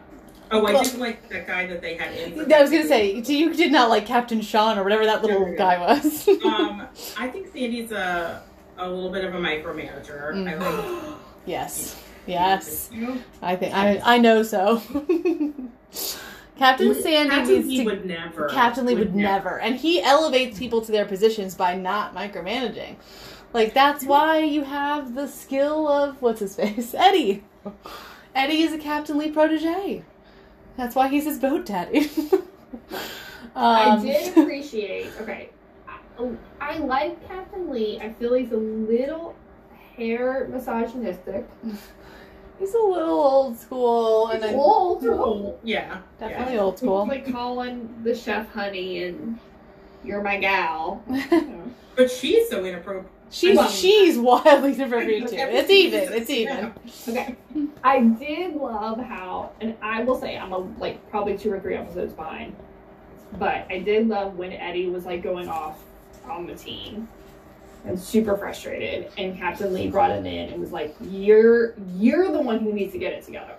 Oh, I Well- didn't like that guy that they had in. I was gonna say you did not like Captain Sean or whatever that little guy was. um, I think Sandy's a a little bit of a micromanager. I like. Yes, yes. I think I I know so. Captain Sandy Captain needs Lee to would never. Captain Lee would never. And he elevates people to their positions by not micromanaging. Like that's why you have the skill of what's his face? Eddie. Eddie is a Captain Lee protege. That's why he's his boat daddy. I Um, did appreciate. Okay, I, I like Captain Lee. I feel he's a little hair misogynistic. He's a little old school and He's then old. Oh, yeah. definitely old school. Like calling the chef honey and you're my gal. But she's so inappropriate. She's Well- she's wildly different too. It's even. It's even. Okay. I did love how, and I will say I'm a like probably two or three episodes behind, but I did love when Eddie was like going off on the team and super frustrated, and Captain Lee brought him in and was like, "You're you're the one who needs to get it together.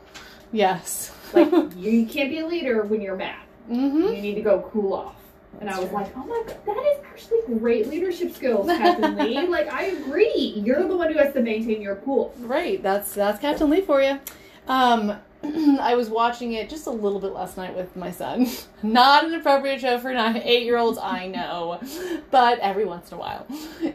Yes. Like you can't be a leader when you're mad. hmm You need to go cool off." And I was like, "Oh my god, that is actually great leadership skills, Captain Lee. Like I agree. You're the one who has to maintain your cool." Right. That's that's Captain Lee for you. Um, I was watching it just a little bit last night with my son. Not an appropriate show for nine, eight-year-olds, I know, but every once in a while,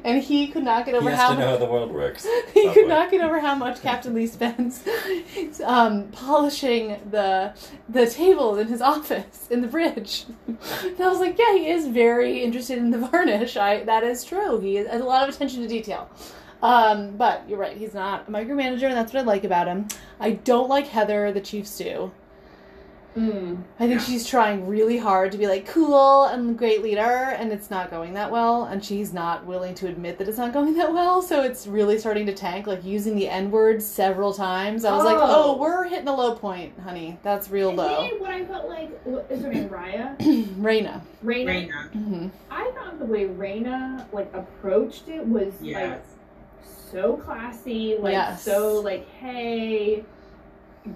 and he could not get He over has how to know how the world works. he could Subway. not get over how much Captain Lee spends um, polishing the the tables in his office in the bridge. And I was like, yeah, he is very interested in the varnish. I that is true. He has a lot of attention to detail. Um, but you're right. He's not a micromanager, and that's what I like about him. I don't like Heather, the chief stew. Mm. I think she's trying really hard to be like cool and great leader, and it's not going that well. And she's not willing to admit that it's not going that well, so it's really starting to tank. Like using the N word several times. I was like, Oh. oh, we're hitting a low point, honey. That's real And low. then what I felt like, what is her name, Raya? Rayna. Rayna. Rayna. hmm I thought the way Rayna like approached it was Yes. like so classy, like Yes. so like hey,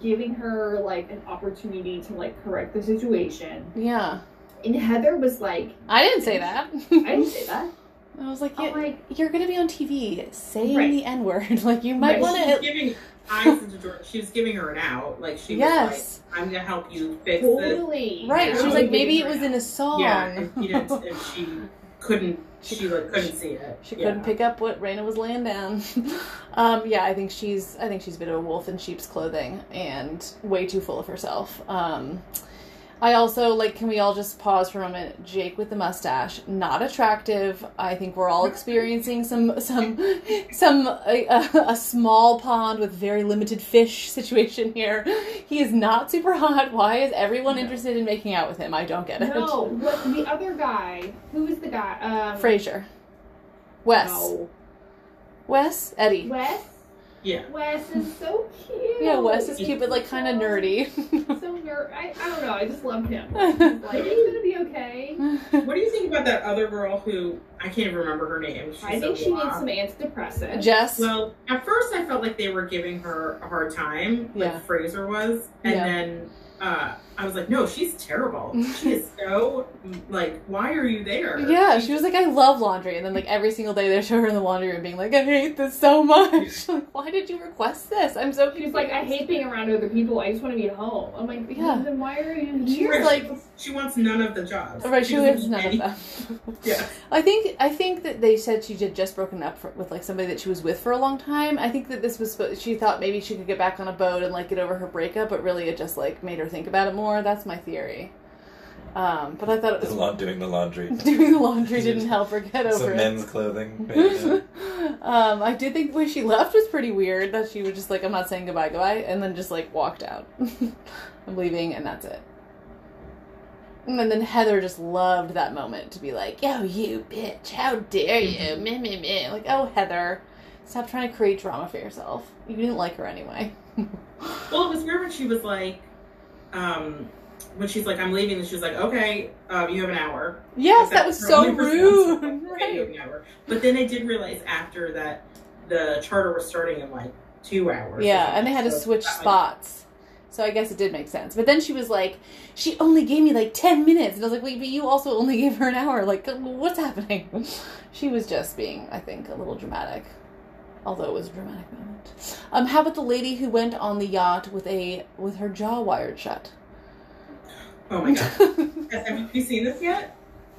giving her like an opportunity to like correct the situation. Yeah. And Heather was like, I didn't say that. I didn't say that. I was like, yeah, like, you're gonna be on TV saying Right. the N word. like you might Right. want to giving eyes into George. She was giving her an out. Like she Yes. was like, "I'm gonna help you fix this." totally. Right. She was like, maybe it was her in a song. Yeah, and, she didn't, and she couldn't. She like couldn't see it. She Yeah. couldn't pick up what Rayna was laying down. um, yeah, I think she's I think she's a bit of a wolf in sheep's clothing and way too full of herself. Um, I also like. Can we all just pause for a moment? Jake with the mustache, not attractive. I think we're all experiencing some some some a, a, small pond with very limited fish situation here. He is not super hot. Why is everyone No. interested in making out with him? I don't get it. No, what the other guy? Who is the guy? Um, Fraser, Wes, No. Wes, Eddie. Wes. Yeah. Wes is so cute. Yeah, Wes is cute, but like kind of nerdy. So nerd. I, I don't know. I just love him. He's like, it's gonna be okay. What do you think about that other girl who I can't even remember her name? She's I think so she blah. needs some antidepressants. Jess. Well, at first I felt like they were giving her a hard time, like Yeah. Fraser was, and Yeah. then uh, I was like, no, she's terrible. she is so like, why are you there? yeah, she was like, I love laundry, and then like every single day they show her in the laundry room being like, I hate this so much. like, why did you request this? I'm so She's like, I hate being around other people. I just want to be at home. I'm like, Yeah. Then why are you here? She's like- she wants none of the jobs. Right, she doesn't lives need none of them. Yeah. I think I think that they said she had just broken up for, with like somebody that she was with for a long time. I think that this was she thought maybe she could get back on a boat and like get over her breakup, but really it just like made her think about it more. That's my theory. Um, but I thought it The was laun- doing the laundry. doing the laundry didn't help her get over Some it. men's clothing. Yeah. um, I did think the way she left was pretty weird. That she was just like, "I'm not saying goodbye, goodbye," and then just like walked out. I'm leaving, and that's it. And then, then Heather just loved that moment to be like, "Yo, you bitch! How dare you?" Meh, meh, meh. Like, oh, Heather, stop trying to create drama for yourself. You didn't like her anyway. Well, it was weird when she was like, um, when she's like, I'm leaving, and she's like, okay, um, you have an hour. yes, that was so rude. Okay, you have an hour. But then I did realize after that the charter was starting in like two hours. Yeah, and they had to switch So like, spots. So I guess it did make sense. But then she was like, she only gave me like 10 minutes. And I was like, wait, but you also only gave her an hour. Like, what's happening? She was just being, I think, a little dramatic. Although it was a dramatic moment. Um, how about the lady who went on the yacht with a with her jaw wired shut? Oh my god. Yes, have you seen this yet?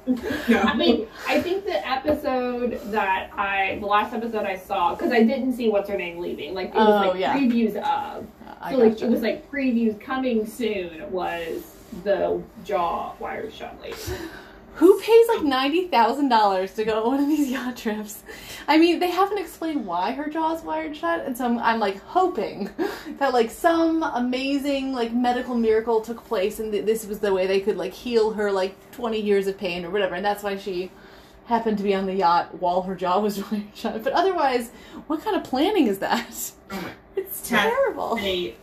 No. I mean, I think the episode that I, the last episode I saw, because I didn't see what's her name leaving. Like it was Oh, like yeah. previews of. I So like gotcha. it was like previews coming soon was the jaw wired shut lady. Who pays like ninety thousand dollars to go on one of these yacht trips? I mean, they haven't explained why her jaw's wired shut, and so I'm, I'm like hoping that like some amazing like medical miracle took place, and th- this was the way they could like heal her like twenty years of pain or whatever, and that's why she happened to be on the yacht while her jaw was wired shut. But otherwise, what kind of planning is that? Oh my It's terrible. they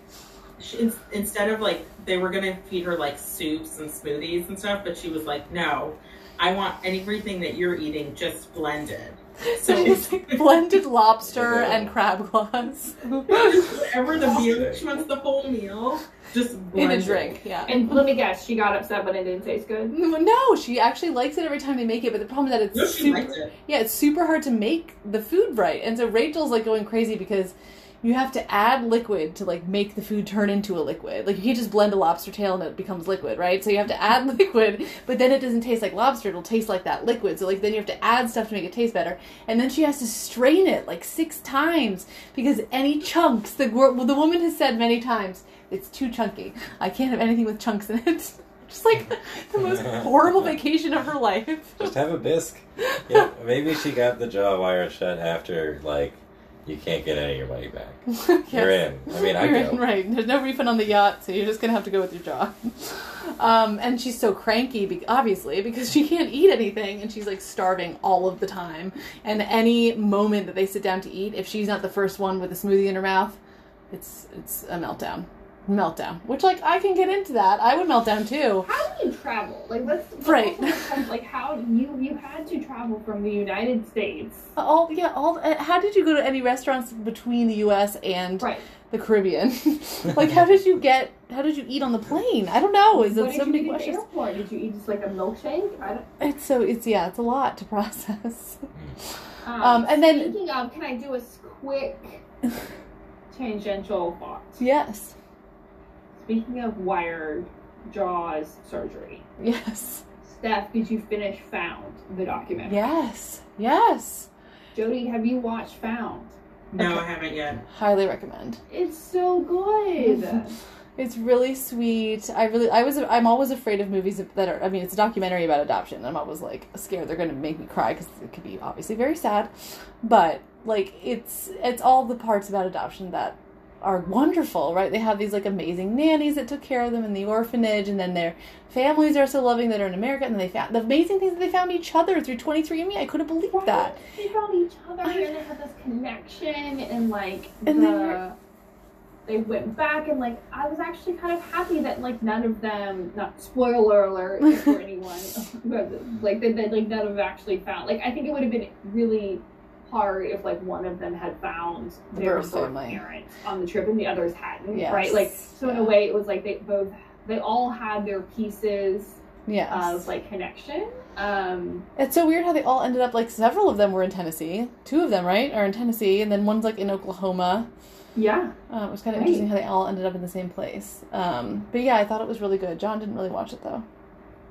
instead of like they were gonna feed her like soups and smoothies and stuff, but she was like, no, I want everything that you're eating just blended. So So it was like blended lobster and crab claws whatever the meal, she wants the whole meal just in a drink. Yeah. And let me guess, she got upset when it didn't taste good. No, she actually likes it every time they make it, but the problem is that it's No, super, it. yeah, it's super hard to make the food right, and so Rachel's like going crazy because you have to add liquid to like make the food turn into a liquid. Like you can't just blend a lobster tail and it becomes liquid, right? So you have to add liquid, but then it doesn't taste like lobster; it'll taste like that liquid. So like then you have to add stuff to make it taste better, and then she has to strain it like six times because any chunks the well, the woman has said many times it's too chunky. I can't have anything with chunks in it. Just like the most horrible vacation of her life. Just have a bisque. Yeah, maybe she got the jaw wired shut after like you can't get any of your money back. You're in. I mean, I You're go. in, right. There's no refund on the yacht, so you're just gonna have to go with your jaw. Um, and she's so cranky, be- obviously, because she can't eat anything, and she's like starving all of the time. And any moment that they sit down to eat, if she's not the first one with a smoothie in her mouth, it's it's a meltdown, meltdown. Which like I can get into that. I would melt down too. How do you travel? Like let's let's Right. Like how you you had to travel from the United States. All yeah, all. uh, How did you go to any restaurants between the U.S. and Right. the Caribbean? like, how did you get? How did you eat on the plane? I don't know. Is it so you many do at the questions? airport? Did you eat just like a milkshake? I don't, It's so it's yeah, it's a lot to process. um, Um, and then- speaking of, can I do a quick tangential thought? Yes, Speaking of wired jaws surgery, yes, Steph, did you finish Found the documentary? yes, yes. Jody, have you watched Found? No, Okay. I haven't yet. Highly recommend. It's so good. It's really sweet. I really, I was, I'm always afraid of movies that are. I mean, it's a documentary about adoption. I'm always like scared they're going to make me cry because it could be obviously very sad. But like, it's it's all the parts about adoption that are wonderful, right? They have these like amazing nannies that took care of them in the orphanage, and then their families are so loving that are in America, and they found the amazing things that they found each other through 23andMe. I couldn't believe Right? that. They found each other I- and they had this connection and like And the, they were- they went back and like I was actually kind of happy that like none of them not spoiler alert for anyone but, like that that, like none of them actually found like I think it would have been really hard if like one of them had found The their birth birth parents on the trip and the others hadn't Yes. right like so in a way it was like they both they all had their pieces Yes. of like connection um It's so weird how they all ended up like several of them were in Tennessee. Two of them, right, are in Tennessee, and then one's like in Oklahoma. yeah Um, it was kind of Right. interesting how they all ended up in the same place. Um, but yeah, I thought it was really good. John didn't really watch it though.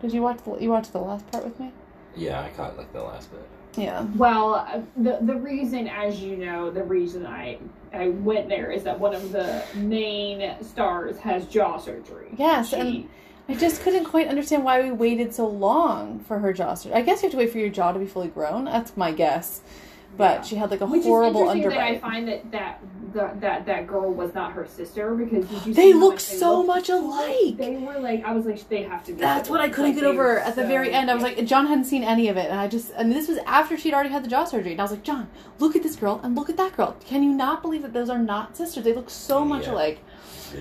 Did you watch the you watched the last part with me? Yeah, I caught like the last bit. Yeah. Well, the the reason, as you know, the reason I I went there is that one of the main stars has jaw surgery. Yes, She- and I just couldn't quite understand why we waited so long for her jaw surgery. I guess you have to wait for your jaw to be fully grown. That's my guess. But Yeah. she had like a which horrible is interesting that I find that that the, that that girl was not her sister because did you They look much so looked? much alike. They were like I was like they have to be. That's what I couldn't Like, get over at the so- very end. I was yeah. like, John hadn't seen any of it, and I just, and this was after she'd already had the jaw surgery, and I was like, John, look at this girl and look at that girl. Can you not believe that those are not sisters? They look so much Yeah. alike.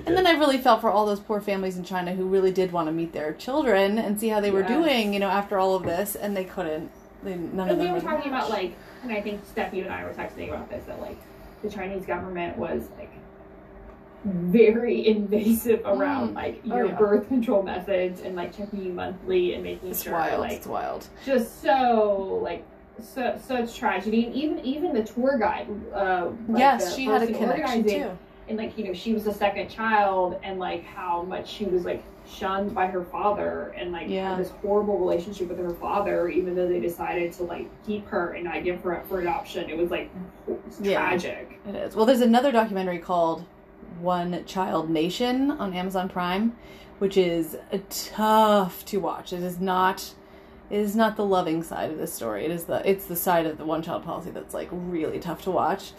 And then I really felt for all those poor families in China who really did want to meet their children and see how they were doing, you know, after all of this, and they couldn't. They, none of And we them were were talking about like, and I think Steph, you and I were texting about this that like the Chinese government was like very invasive around like Oh, your yeah. birth control methods and like checking you monthly and making sure It's sure wild. like it's wild. just so like so such tragedy and even even the tour guide uh like, yes, she had a connection too. and like you know she was the second child and like how much she was like shunned by her father and like Yeah. had this horrible relationship with her father even though they decided to like keep her and not give her up for adoption it was like it's Yeah. tragic It is. Well, there's another documentary called One Child Nation on Amazon Prime, which is uh, tough to watch. It is not it is not the loving side of this story. It is the it's the side of the one child policy that's like really tough to watch.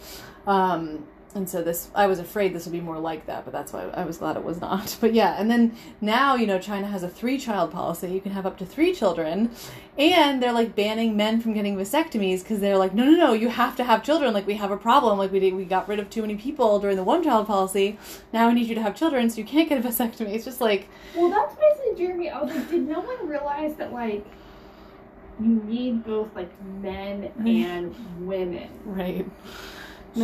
Um, and so this I was afraid this would be more like that, but that's why I was glad it was not. But yeah, and then now you know China has a three child policy. You can have up to three children, and they're like banning men from getting vasectomies because they're like, no, no, no, you have to have children. Like we have a problem. Like we did, we got rid of too many people during the one child policy. Now we need you to have children, so you can't get a vasectomy. It's just like Well, that's what I said, Jeremy. I was like, did no one realize that like you need both like men and women right.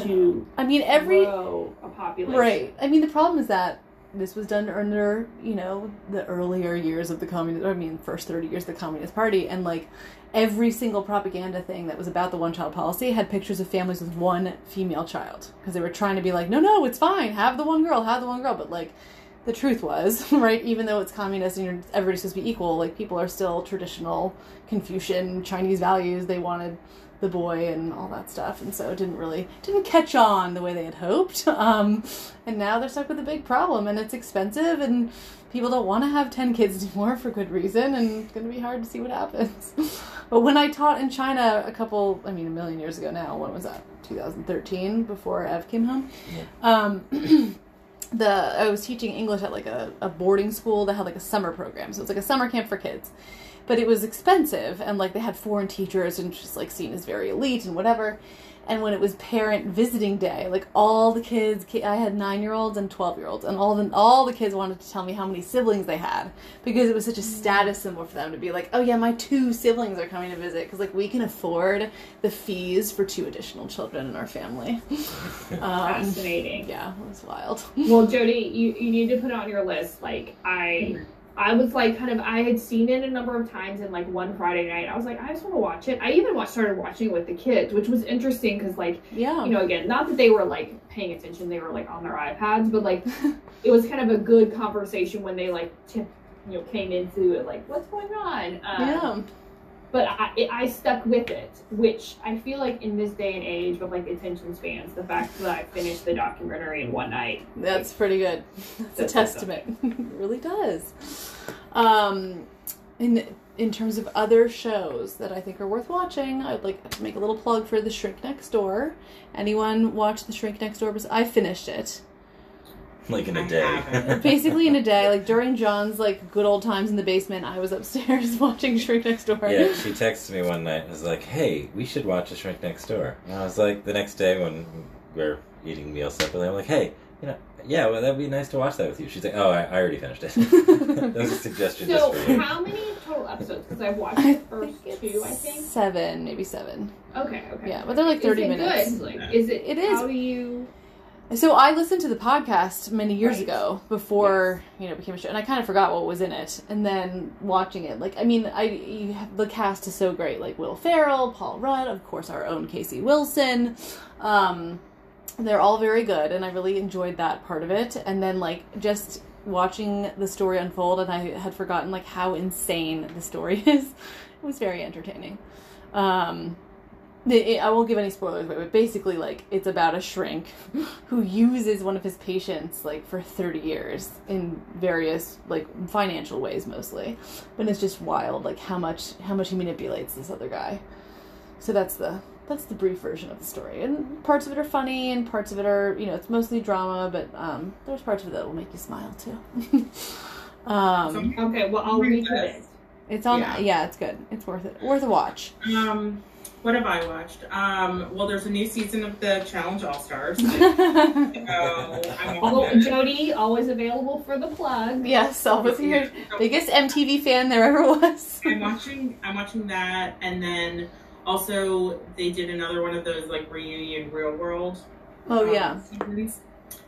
To I mean every grow a population? Right. I mean, the problem is that this was done under, you know, the earlier years of the communist, I mean, first 30 years of the Communist Party. And, like, every single propaganda thing that was about the one child policy had pictures of families with one female child. Because they were trying to be like, no, no, it's fine. Have the one girl, have the one girl. But, like, the truth was, right, even though it's communist and you're, everybody's supposed to be equal, like, people are still traditional Confucian Chinese values. They wanted the boy and all that stuff and so it didn't really didn't catch on the way they had hoped. Um, and now they're stuck with a big problem and it's expensive and people don't want to have 10 kids anymore for good reason and it's going to be hard to see what happens. But when i taught in china a couple i mean a million years ago now when was that? 2013 before ev came home? Um, the i was teaching english at like a, a boarding school that had like a summer program so it's like a summer camp for kids but it was expensive and like they had foreign teachers and just like seen as very elite and whatever and when it was parent visiting day like all the kids i had nine year olds and 12 year olds and all the all the kids wanted to tell me how many siblings they had because it was such a status symbol for them to be like oh yeah my two siblings are coming to visit because like we can afford the fees for two additional children in our family um, Fascinating. yeah it was wild Well, Jody, you, you need to put it on your list. Like I I was like kind of I had seen it a number of times in like one Friday night. I was like, I just want to watch it. I even watched, started watching it with the kids, which was interesting because like yeah you know again not that they were like paying attention, they were like on their iPads, but like it was kind of a good conversation when they like you know came into it like what's going on. Um, yeah But I, I stuck with it, which I feel like in this day and age with like attention spans, the fact that I finished the documentary in one night That's pretty good. That's a testament. it really does. Um, in in terms of other shows that I think are worth watching, I'd like to make a little plug for The Shrink Next Door. Anyone watch The Shrink Next Door? Because I finished it like in a I day. basically in a day. Like during John's like good old times in the basement, I was upstairs watching Shrink Next Door. yeah, she texted me one night and was like, "Hey, we should watch A Shrink Next Door." And I was like, the next day when we're eating meals separately, I'm like, "Hey, you know, yeah, well, that'd be nice to watch that with you." She's like, "Oh, I, I already finished it." that was a suggestion So, just for you. how many total episodes? Because I've watched I the first think two, I think. seven, maybe seven. Okay, okay. Yeah, but they're like Is thirty it minutes. Good? Like, is it? It is. How do you? So I listened to the podcast many years Right. ago before you know it became a show, and I kind of forgot what was in it. And then watching it, like I mean, I you have, the cast is so great, like Will Ferrell, Paul Rudd, of course, our own Casey Wilson. Um, they're all very good, and I really enjoyed that part of it. And then like just watching the story unfold, and I had forgotten like how insane the story is. It was very entertaining. Um, it- it- I won't give any spoilers away, but basically, like, it's about a shrink who uses one of his patients, like, for 30 years in various, like, financial ways mostly. But it's just wild, like, how much, how much he manipulates this other guy. So that's the, that's the brief version of the story. And parts of it are funny, and parts of it are, you know, it's mostly drama, but, um, there's parts of it that will make you smile, too. um, Okay, well I'll read it. it's on, Yeah. yeah, it's good. It's worth it. Worth a watch. Um, what have I watched? Um, well, there's a new season of the Challenge All Stars. So I'm Although watching that. Jody always available for the plug. yes, always your biggest MTV fan there ever was. I'm watching. I'm watching that, and then also they did another one of those like reunion Real World. Oh um, yeah. seasons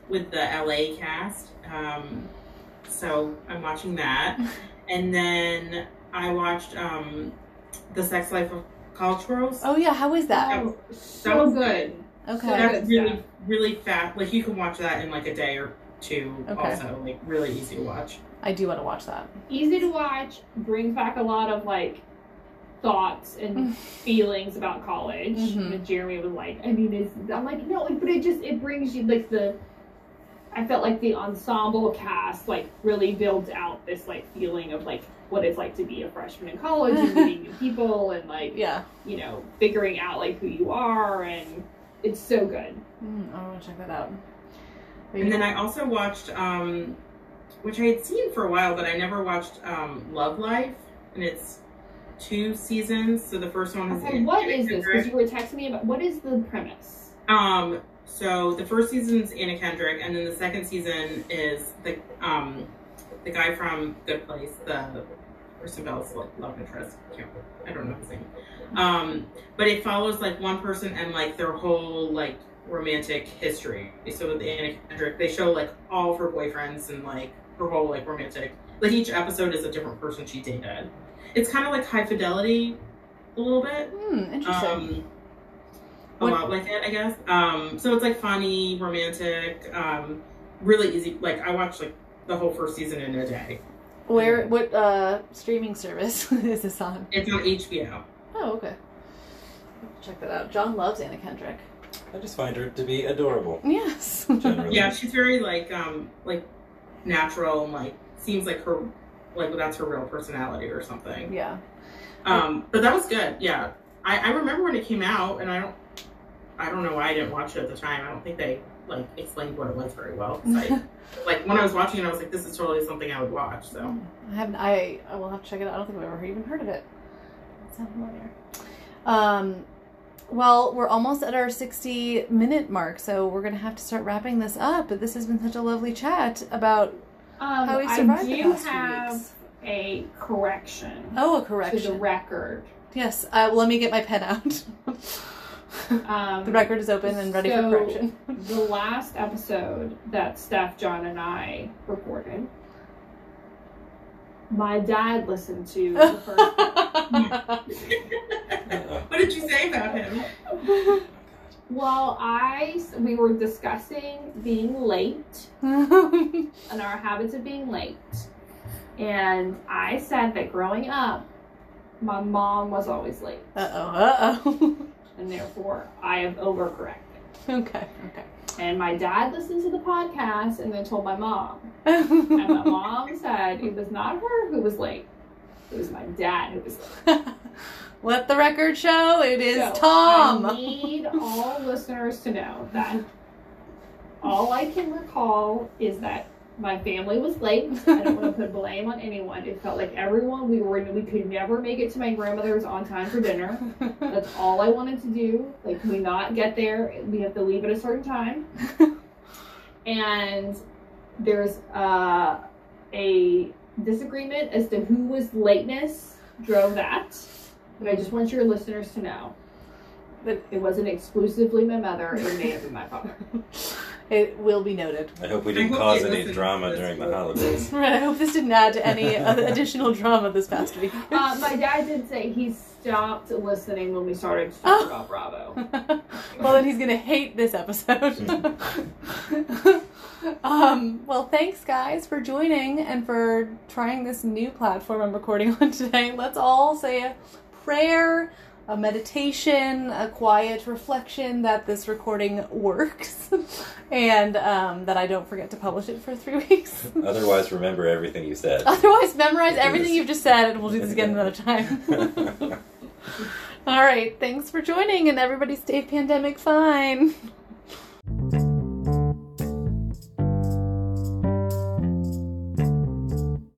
with the LA cast. Um, so I'm watching that, and then I watched um, the Sex Life of College Girls. Oh yeah, how is that? Oh, so good. Okay. So- That's really stuff. really fast. Like you can watch that in like a day or two. Okay. Also, like really easy to watch. I do want to watch that. Easy to watch, brings back a lot of like thoughts and feelings about college. Mhm. And Jeremy was like, I mean, is I'm like, no, like, but it just it brings you like the I felt like the ensemble cast like really builds out this like feeling of like what it's like to be a freshman in college and meeting new people and like Yeah. you know figuring out like who you are and it's so good. Mm, I want to check that out. And then I also watched, um, which I had seen for a while, but I never watched um, Love Life, and it's two seasons. So the first one is Okay, what is this? Because you were texting me about what is the premise? Um, so the first season's Anna Kendrick, and then the second season is the um, the guy from Good Place, the Kristen Bell's like love interest. Can't, I don't know his name. Um, but it follows like one person and like their whole like romantic history. So with Anna Kendrick, they show like all of her boyfriends and like her whole like romantic. Like each episode is a different person she dated. It's kind of like High Fidelity, a little bit. Hmm, interesting. Um, a What- lot like it, I guess. Um, so it's like funny, romantic, um, really easy. Like I watched like the whole first season in a day. Where what uh streaming service is this on? It's on HBO. Oh, okay. Check that out. John loves Anna Kendrick. I just find her to be adorable. Yes. Yeah, she's very like um like natural and like seems like her like that's her real personality or something. yeah. Um, but that was good. Yeah, I, I remember when it came out, and I don't I don't know why I didn't watch it at the time. I don't think they like explained what it was very well. I, like when I was watching it, I was like, this is totally something I would watch. So. I haven't. I I will have to check it out. I don't think I've ever even heard of it. That sounds familiar. Um, well, we're almost at our sixty minute mark, so we're gonna have to start wrapping this up. But this has been such a lovely chat about Um, how we I survived the past few have weeks. a correction Oh, a correction. to the record. yes. Uh, let me get my pen out. Um, the record is open and ready for correction. the last episode that Steph, John, and I recorded, my dad listened to the first. What did you say about him? Well, I we were discussing being late and our habits of being late, and I said that growing up, my mom was always late, uh oh. Uh oh. And therefore I have overcorrected. okay. Okay. And my dad listened to the podcast and then told my mom. And my mom said it was not her who was late. It was my dad who was late. Let the record show it is So, Tom. I need all listeners to know that all I can recall is that my family was late. I don't want to put blame on anyone. It felt like everyone we were we could never make it to my grandmother's on time for dinner. That's all I wanted to do. Like we not get there. We have to leave at a certain time. and there's uh, a disagreement as to who was lateness drove that. But I just want your listeners to know that it wasn't exclusively my mother. It may have been my father. it will be noted. I hope we didn't cause any drama during the holidays. Right, I hope this didn't add to any uh, additional drama this past week. Uh, my dad did say he stopped listening when we started to talk Oh. about Bravo. well, then he's gonna hate this episode. um, well, thanks, guys, for joining and for trying this new platform I'm recording on today. Let's all say a prayer, a meditation, a quiet reflection that this recording works, and um, that I don't forget to publish it for three weeks. Otherwise, remember everything you said. Otherwise, memorize everything you've just said, and we'll do this again another time. All right, thanks for joining, and everybody stay pandemic fine.